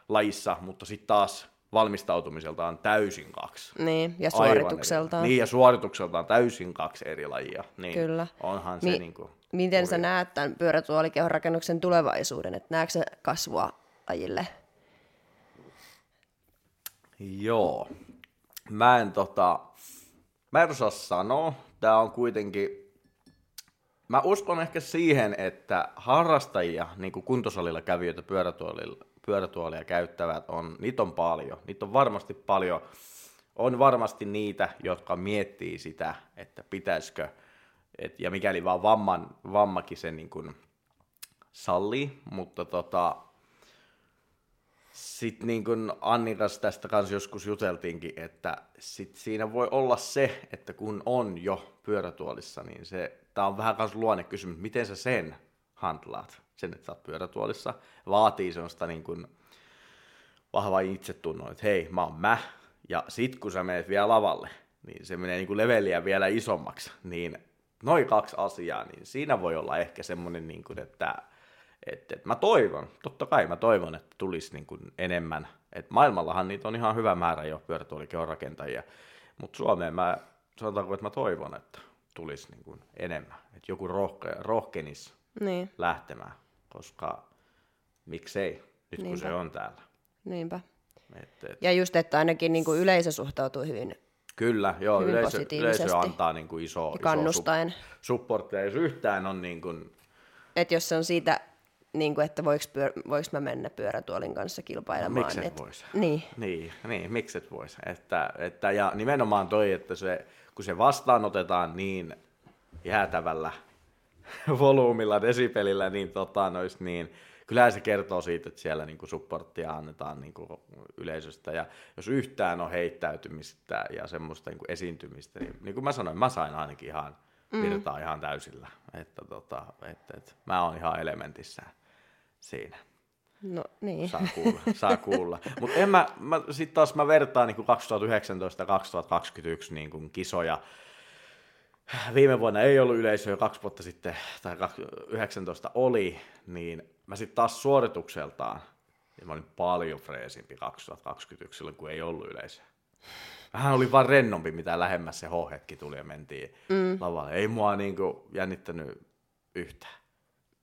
lajissa, mutta sitten taas valmistautumiseltaan täysin kaksi. Niin, ja suoritukseltaan. Eri, niin, ja suoritukseltaan täysin kaksi eri lajia. Niin Kyllä. Onhan se Mi- niin kuin, Miten sä näet tämän pyörätuolikehon rakennuksen tulevaisuuden? Että näetkö sä kasvua ajille? Joo. Mä en, tota, mä en osaa sanoa. Tää on kuitenkin... Mä uskon ehkä siihen, että harrastajia, niin kuin kuntosalilla kävijöitä pyörätuolilla, pyörätuolia käyttävät, on, niitä on paljon. Niitä on varmasti paljon. On varmasti niitä, jotka miettii sitä, että pitäisikö, et, ja mikäli vaan vamman, vammakin sen niin kuin sallii, mutta tota, sitten niin kuin Annin kanssa tästä kanssa joskus juteltiinkin, että sit siinä voi olla se, että kun on jo pyörätuolissa, niin se, tämä on vähän luonne luonnekysymys, miten sä sen handlaat? Sen, että sä oot pyörätuolissa, vaatii sellaista niin kuin vahvaa itsetunnon, että hei, mä oon mä, ja sit kun sä menet vielä lavalle, niin se menee niin kuin leveliä vielä isommaksi, niin noin kaksi asiaa, niin siinä voi olla ehkä semmoinen, niin kuin, että, että, että mä toivon, totta kai mä toivon, että tulisi niin kuin enemmän, että maailmallahan niitä on ihan hyvä määrä jo pyörätuolikehon rakentajia, mutta Suomeen mä sanotaanko, että mä toivon, että tulisi niin kuin enemmän, että joku rohke, rohkenisi niin. lähtemään koska miksei, nyt Niinpä. kun se on täällä. Niinpä. Et, et. Ja just, että ainakin niin kuin yleisö suhtautuu hyvin Kyllä, joo, hyvin yleisö, yleisö antaa niin kuin iso, kannustaen. iso supporttia, jos yhtään on niin kuin... Että jos se on siitä, niin kuin, että voiko, pyör, voiko mä mennä pyörätuolin kanssa kilpailemaan. Mikset et, vois. Niin. Niin, niin mikset vois. Että, että, ja nimenomaan toi, että se, kun se vastaanotetaan niin jäätävällä <laughs> volyymilla, desibelillä, niin, tota, nois, niin kyllähän se kertoo siitä, että siellä niin kuin supporttia annetaan niin kuin yleisöstä. Ja jos yhtään on heittäytymistä ja semmoista niin kuin esiintymistä, niin, niin kuin mä sanoin, mä sain ainakin ihan mm. virtaa mm. ihan täysillä. Että, tota, että, että mä oon ihan elementissä siinä. No niin. Saa kuulla, saa kuulla. <laughs> Mutta en mä, mä sitten taas mä vertaan niin kuin 2019 ja 2021 niin kuin kisoja, viime vuonna ei ollut yleisöä, kaksi vuotta sitten, tai 19 oli, niin mä sitten taas suoritukseltaan, niin mä olin paljon freesimpi 2021 silloin, kun ei ollut yleisöä. Vähän oli vaan rennompi, mitä lähemmäs se H-hetki tuli ja mentiin mm. lavalle. Ei mua niinku jännittänyt yhtään.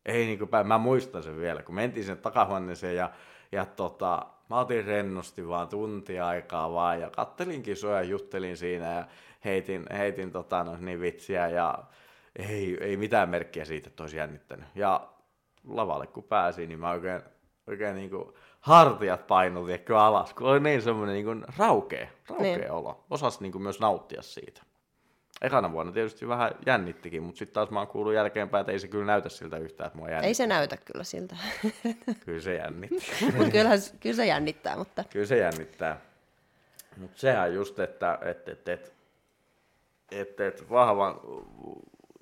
Ei niinku päin, mä muistan sen vielä, kun mentiin sen takahuoneeseen ja, ja tota, mä otin rennosti vaan tuntia aikaa vaan ja kattelin kisoja ja juttelin siinä ja heitin, heitin tota, no, niin vitsiä ja, ei, ei mitään merkkiä siitä, että olisi jännittänyt. Ja lavalle kun pääsin, niin mä oikein, oikein niin kuin hartiat painui kyllä alas, kun oli niin semmoinen niin kuin raukea, raukea niin. olo. Osasi niin kuin myös nauttia siitä. Ekana vuonna tietysti vähän jännittikin, mutta sitten taas mä oon kuullut jälkeenpäin, että ei se kyllä näytä siltä yhtään, että mua jännittää. Ei se näytä kyllä siltä. <laughs> kyllä se jännitti. kyllä, kyllä se jännittää, mutta... Kyllä se jännittää. Mutta sehän just, että et, et, et, et, et vahvan,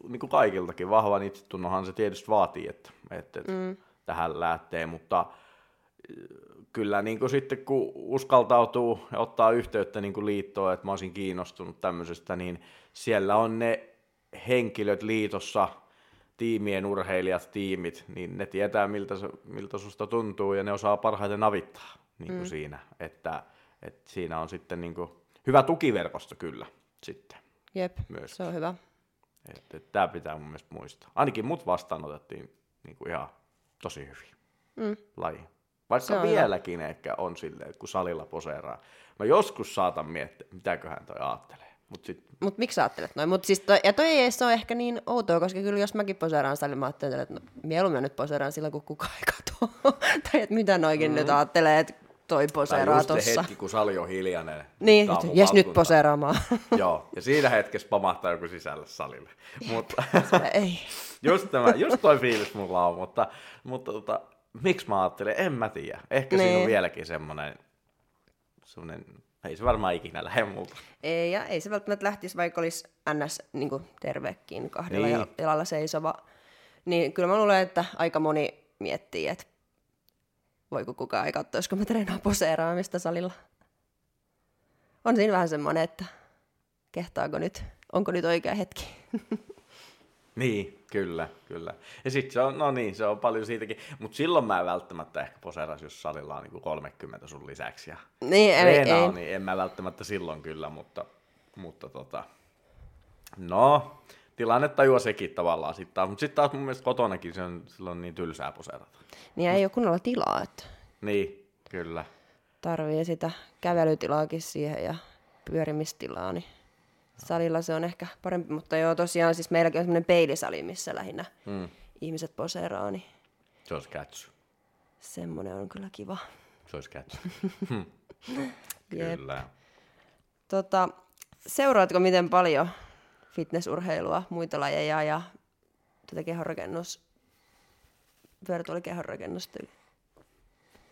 niin kuin kaikiltakin, vahvan itsetunnohan se tietysti vaatii, että et, et mm. tähän lähtee, mutta kyllä niin kuin sitten kun uskaltautuu ja ottaa yhteyttä niin kuin liittoon, että mä olisin kiinnostunut tämmöisestä, niin siellä on ne henkilöt liitossa, tiimien urheilijat, tiimit, niin ne tietää miltä, miltä susta tuntuu ja ne osaa parhaiten avittaa niin kuin mm. siinä, että, että siinä on sitten niin kuin hyvä tukiverkosto kyllä sitten. Jep, myös. se on hyvä. Että, että tämä pitää mun mielestä muistaa. Ainakin mut vastaanotettiin niin kuin ihan tosi hyvin mm. lajiin. Vaikka vieläkin hyvä. ehkä on silleen, kun salilla poseeraa. Mä joskus saatan miettiä, mitäköhän toi ajattelee. Mut, sit... Mut miksi sä ajattelet noin? Mut siis toi, ja toi ei se ole ehkä niin outoa, koska kyllä jos mäkin poseeraan salilla, mä ajattelen, että no, mieluummin nyt poseeraan sillä, kun kukaan ei katso. <laughs> tai että mitä noikin mm. nyt ajattelee, että toi poseeraa tossa. se hetki, kun sali on hiljainen. Niin, jes nyt poseeraamaan. <laughs> Joo, ja siinä hetkessä pamahtaa joku sisälle salille. mutta, ei. <laughs> just, tämä, just toi fiilis mulla on, mutta, mutta tota, miksi mä ajattelen, en mä tiedä. Ehkä niin. siinä on niin. vieläkin semmoinen, semmoinen ei se varmaan ikinä lähde multa. Ei, ja ei se välttämättä lähtisi, vaikka olisi ns. Niin tervekin kahdella niin. jalalla seisova. Niin kyllä mä luulen, että aika moni miettii, että voiko kukaan ei katsoa, kun mä treenaan poseeraamista salilla. On siinä vähän semmoinen, että kehtaako nyt, onko nyt oikea hetki. <laughs> Niin, kyllä, kyllä. Ja sitten se on, no niin, se on paljon siitäkin. Mutta silloin mä välttämättä ehkä poseeras, jos salilla on niin 30 sun lisäksi. Ja niin, ei, ei. On, niin en mä välttämättä silloin kyllä, mutta, mutta tota, no, tilanne tajua sekin tavallaan sitten taas. Mutta sitten taas mun mielestä kotonakin se on silloin niin tylsää poseerata. Niin ei ole kunnolla tilaa, että... Niin, kyllä. Tarvii sitä kävelytilaakin siihen ja pyörimistilaa, niin salilla se on ehkä parempi, mutta joo tosiaan siis meilläkin on semmoinen peilisali, missä lähinnä mm. ihmiset poseeraa, niin se olisi kätsy. Semmoinen on kyllä kiva. Se olisi kätsy. <laughs> Hm. kyllä. Tota, seuraatko miten paljon fitnessurheilua, muita lajeja ja tätä kehonrakennus, pyörätuolikehonrakennusta?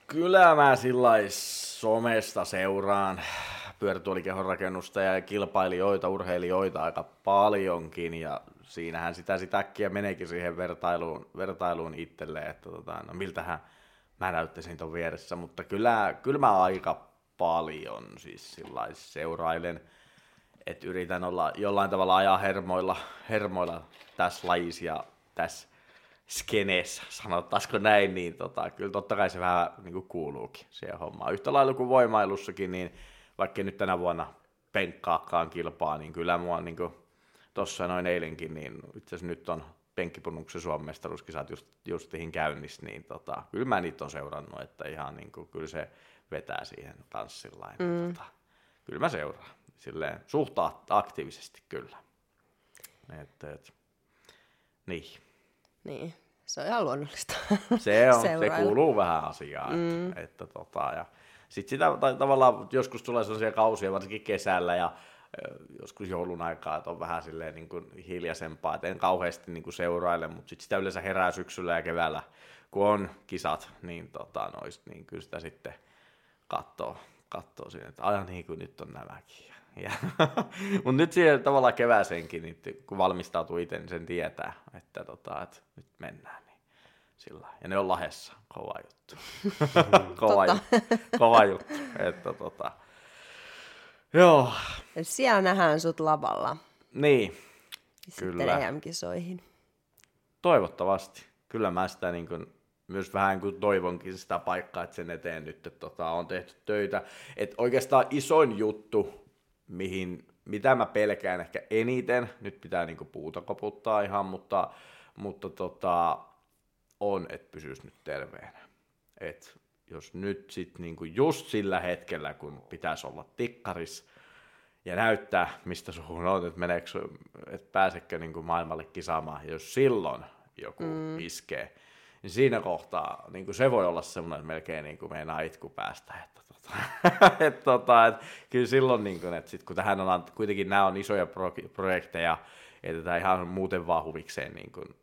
Kyllä mä sillä somesta seuraan pyörätuolikehon rakennusta ja kilpailijoita, urheilijoita aika paljonkin ja siinähän sitä sitä äkkiä meneekin siihen vertailuun, vertailuun itselleen, että tota, no miltähän mä näyttäisin ton vieressä, mutta kyllä, kyllä mä aika paljon siis seurailen, että yritän olla jollain tavalla ajaa hermoilla, hermoilla tässä lajissa ja tässä skeneessä, sanottaisiko näin, niin tota, kyllä totta kai se vähän niin kuin kuuluukin siihen hommaan. Yhtä lailla kuin voimailussakin, niin vaikka nyt tänä vuonna penkkaakaan kilpaa, niin kyllä mua niin tuossa noin eilenkin, niin itse asiassa nyt on penkkipunnuksen Suomen mestaruuskisat just, justiin käynnissä, niin tota, kyllä mä niitä on seurannut, että ihan niin kuin, kyllä se vetää siihen tanssilla. Mm. Tota, kyllä mä seuraan. Silleen suht aktiivisesti kyllä. Et, et, niin. Niin, se on ihan luonnollista. Se on, se kuuluu vähän asiaan. Mm. Että, että tota, ja, sitten sitä tai, tavallaan joskus tulee sellaisia kausia, varsinkin kesällä ja joskus joulun aikaa, että on vähän silleen niin kuin hiljaisempaa, että en kauheasti niin kuin seuraile, mutta sitten sitä yleensä herää syksyllä ja keväällä, kun on kisat, niin, tota, noist, niin kyllä sitä sitten katsoo, katsoo siinä, että aina niin kuin nyt on nämäkin. Ja, <laughs> mutta nyt siihen tavallaan kevääseenkin, niin kun valmistautuu itse, niin sen tietää, että, tota, että nyt mennään. Niin sillä. Ja ne on lahessa, kova juttu. <laughs> kova, juttu. kova juttu. Että, tota, joo. Siellä nähdään sut lavalla. Niin, Sitten kyllä. EM-kisoihin. Toivottavasti. Kyllä mä sitä niin kuin, myös vähän kuin toivonkin sitä paikkaa, että sen eteen nyt että tota, on tehty töitä. Et oikeastaan isoin juttu, mihin, mitä mä pelkään ehkä eniten, nyt pitää niin kuin puuta koputtaa ihan, mutta, mutta tota, on, että pysyisi nyt terveenä. Et jos nyt sitten niinku just sillä hetkellä, kun pitäisi olla tikkaris ja näyttää, mistä suhun on, että, meneekö, että pääsekö niin kuin maailmalle kisaamaan. Ja jos silloin joku mm. iskee, niin siinä kohtaa niin kuin se voi olla semmoinen, että melkein niin kuin meinaa itku päästä. Että, <laughs> että, tota, että, kyllä silloin, niin kuin, että sit, kun tähän on, kuitenkin nämä on isoja pro- projekteja, että tämä ihan muuten vaan huvikseen niin kuin,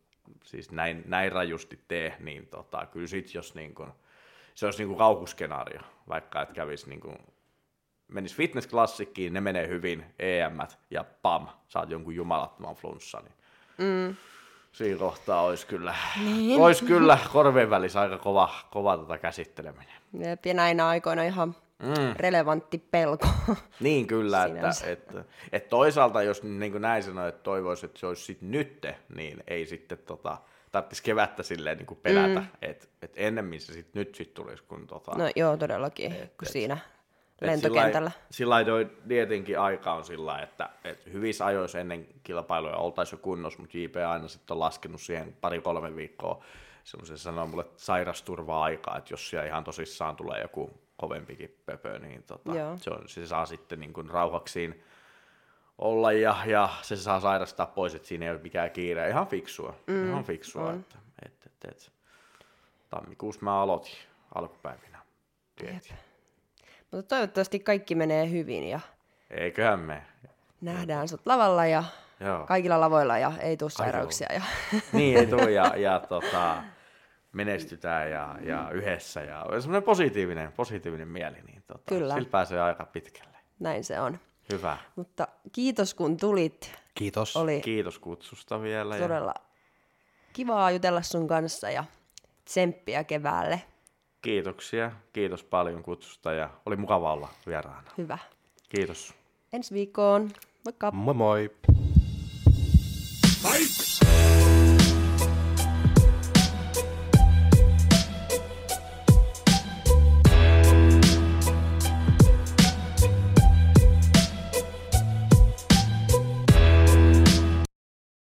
siis näin, näin rajusti tee, niin tota, kyllä sit jos niin kuin, se olisi niin kuin kauhuskenaario, vaikka että kävisi niin kuin, menisi fitnessklassikkiin, ne menee hyvin, EM ja pam, saat jonkun jumalattoman flunssan. Niin mm. Siinä kohtaa olisi kyllä, niin. olisi kyllä korvien välissä aika kova, kova tota käsitteleminen. Jep, ja näinä aikoina ihan mm. relevantti pelko. <laughs> Niin kyllä, että, että, että, toisaalta jos niin kuin näin sanoi, että toivoisi, että se olisi sitten nytte, niin ei sitten tota, tarvitsisi kevättä silleen niin kuin pelätä, mm. että et ennemmin se sitten nyt sit tulisi. Kun, tota, no joo, todellakin, et, kun et, siinä lentokentällä. Sillä tietenkin aika on sillä että, että hyvissä ajoissa ennen kilpailuja oltaisiin jo kunnossa, mutta JP aina sitten on laskenut siihen pari-kolme viikkoa semmoisen sanoo mulle sairasturva-aikaa, että jos siellä ihan tosissaan tulee joku kovempikin pöpö, niin tota, se, on, se saa sitten niin kuin rauhaksiin olla ja, ja se saa sairastaa pois, että siinä ei ole mikään kiire. Ihan fiksua, mm, ihan fiksua. Että, että, että, että. Tammikuussa mä aloitin alkupäivinä. Mutta toivottavasti kaikki menee hyvin ja Eiköhän me. nähdään sut lavalla ja Joo. kaikilla lavoilla ja ei tule sairauksia. Ja... niin, ei tule ja, ja <laughs> tota, menestytään ja, ja yhdessä ja semmoinen positiivinen, positiivinen mieli, niin tota, Kyllä. sillä pääsee aika pitkälle. Näin se on. Hyvä. Mutta kiitos kun tulit. Kiitos. Oli Kiitos kutsusta vielä. Todella ja... kivaa jutella sun kanssa ja tsemppiä keväälle. Kiitoksia. Kiitos paljon kutsusta ja oli mukava olla vieraana. Hyvä. Kiitos. Ensi viikkoon. Moikka. Moi moi. Fight!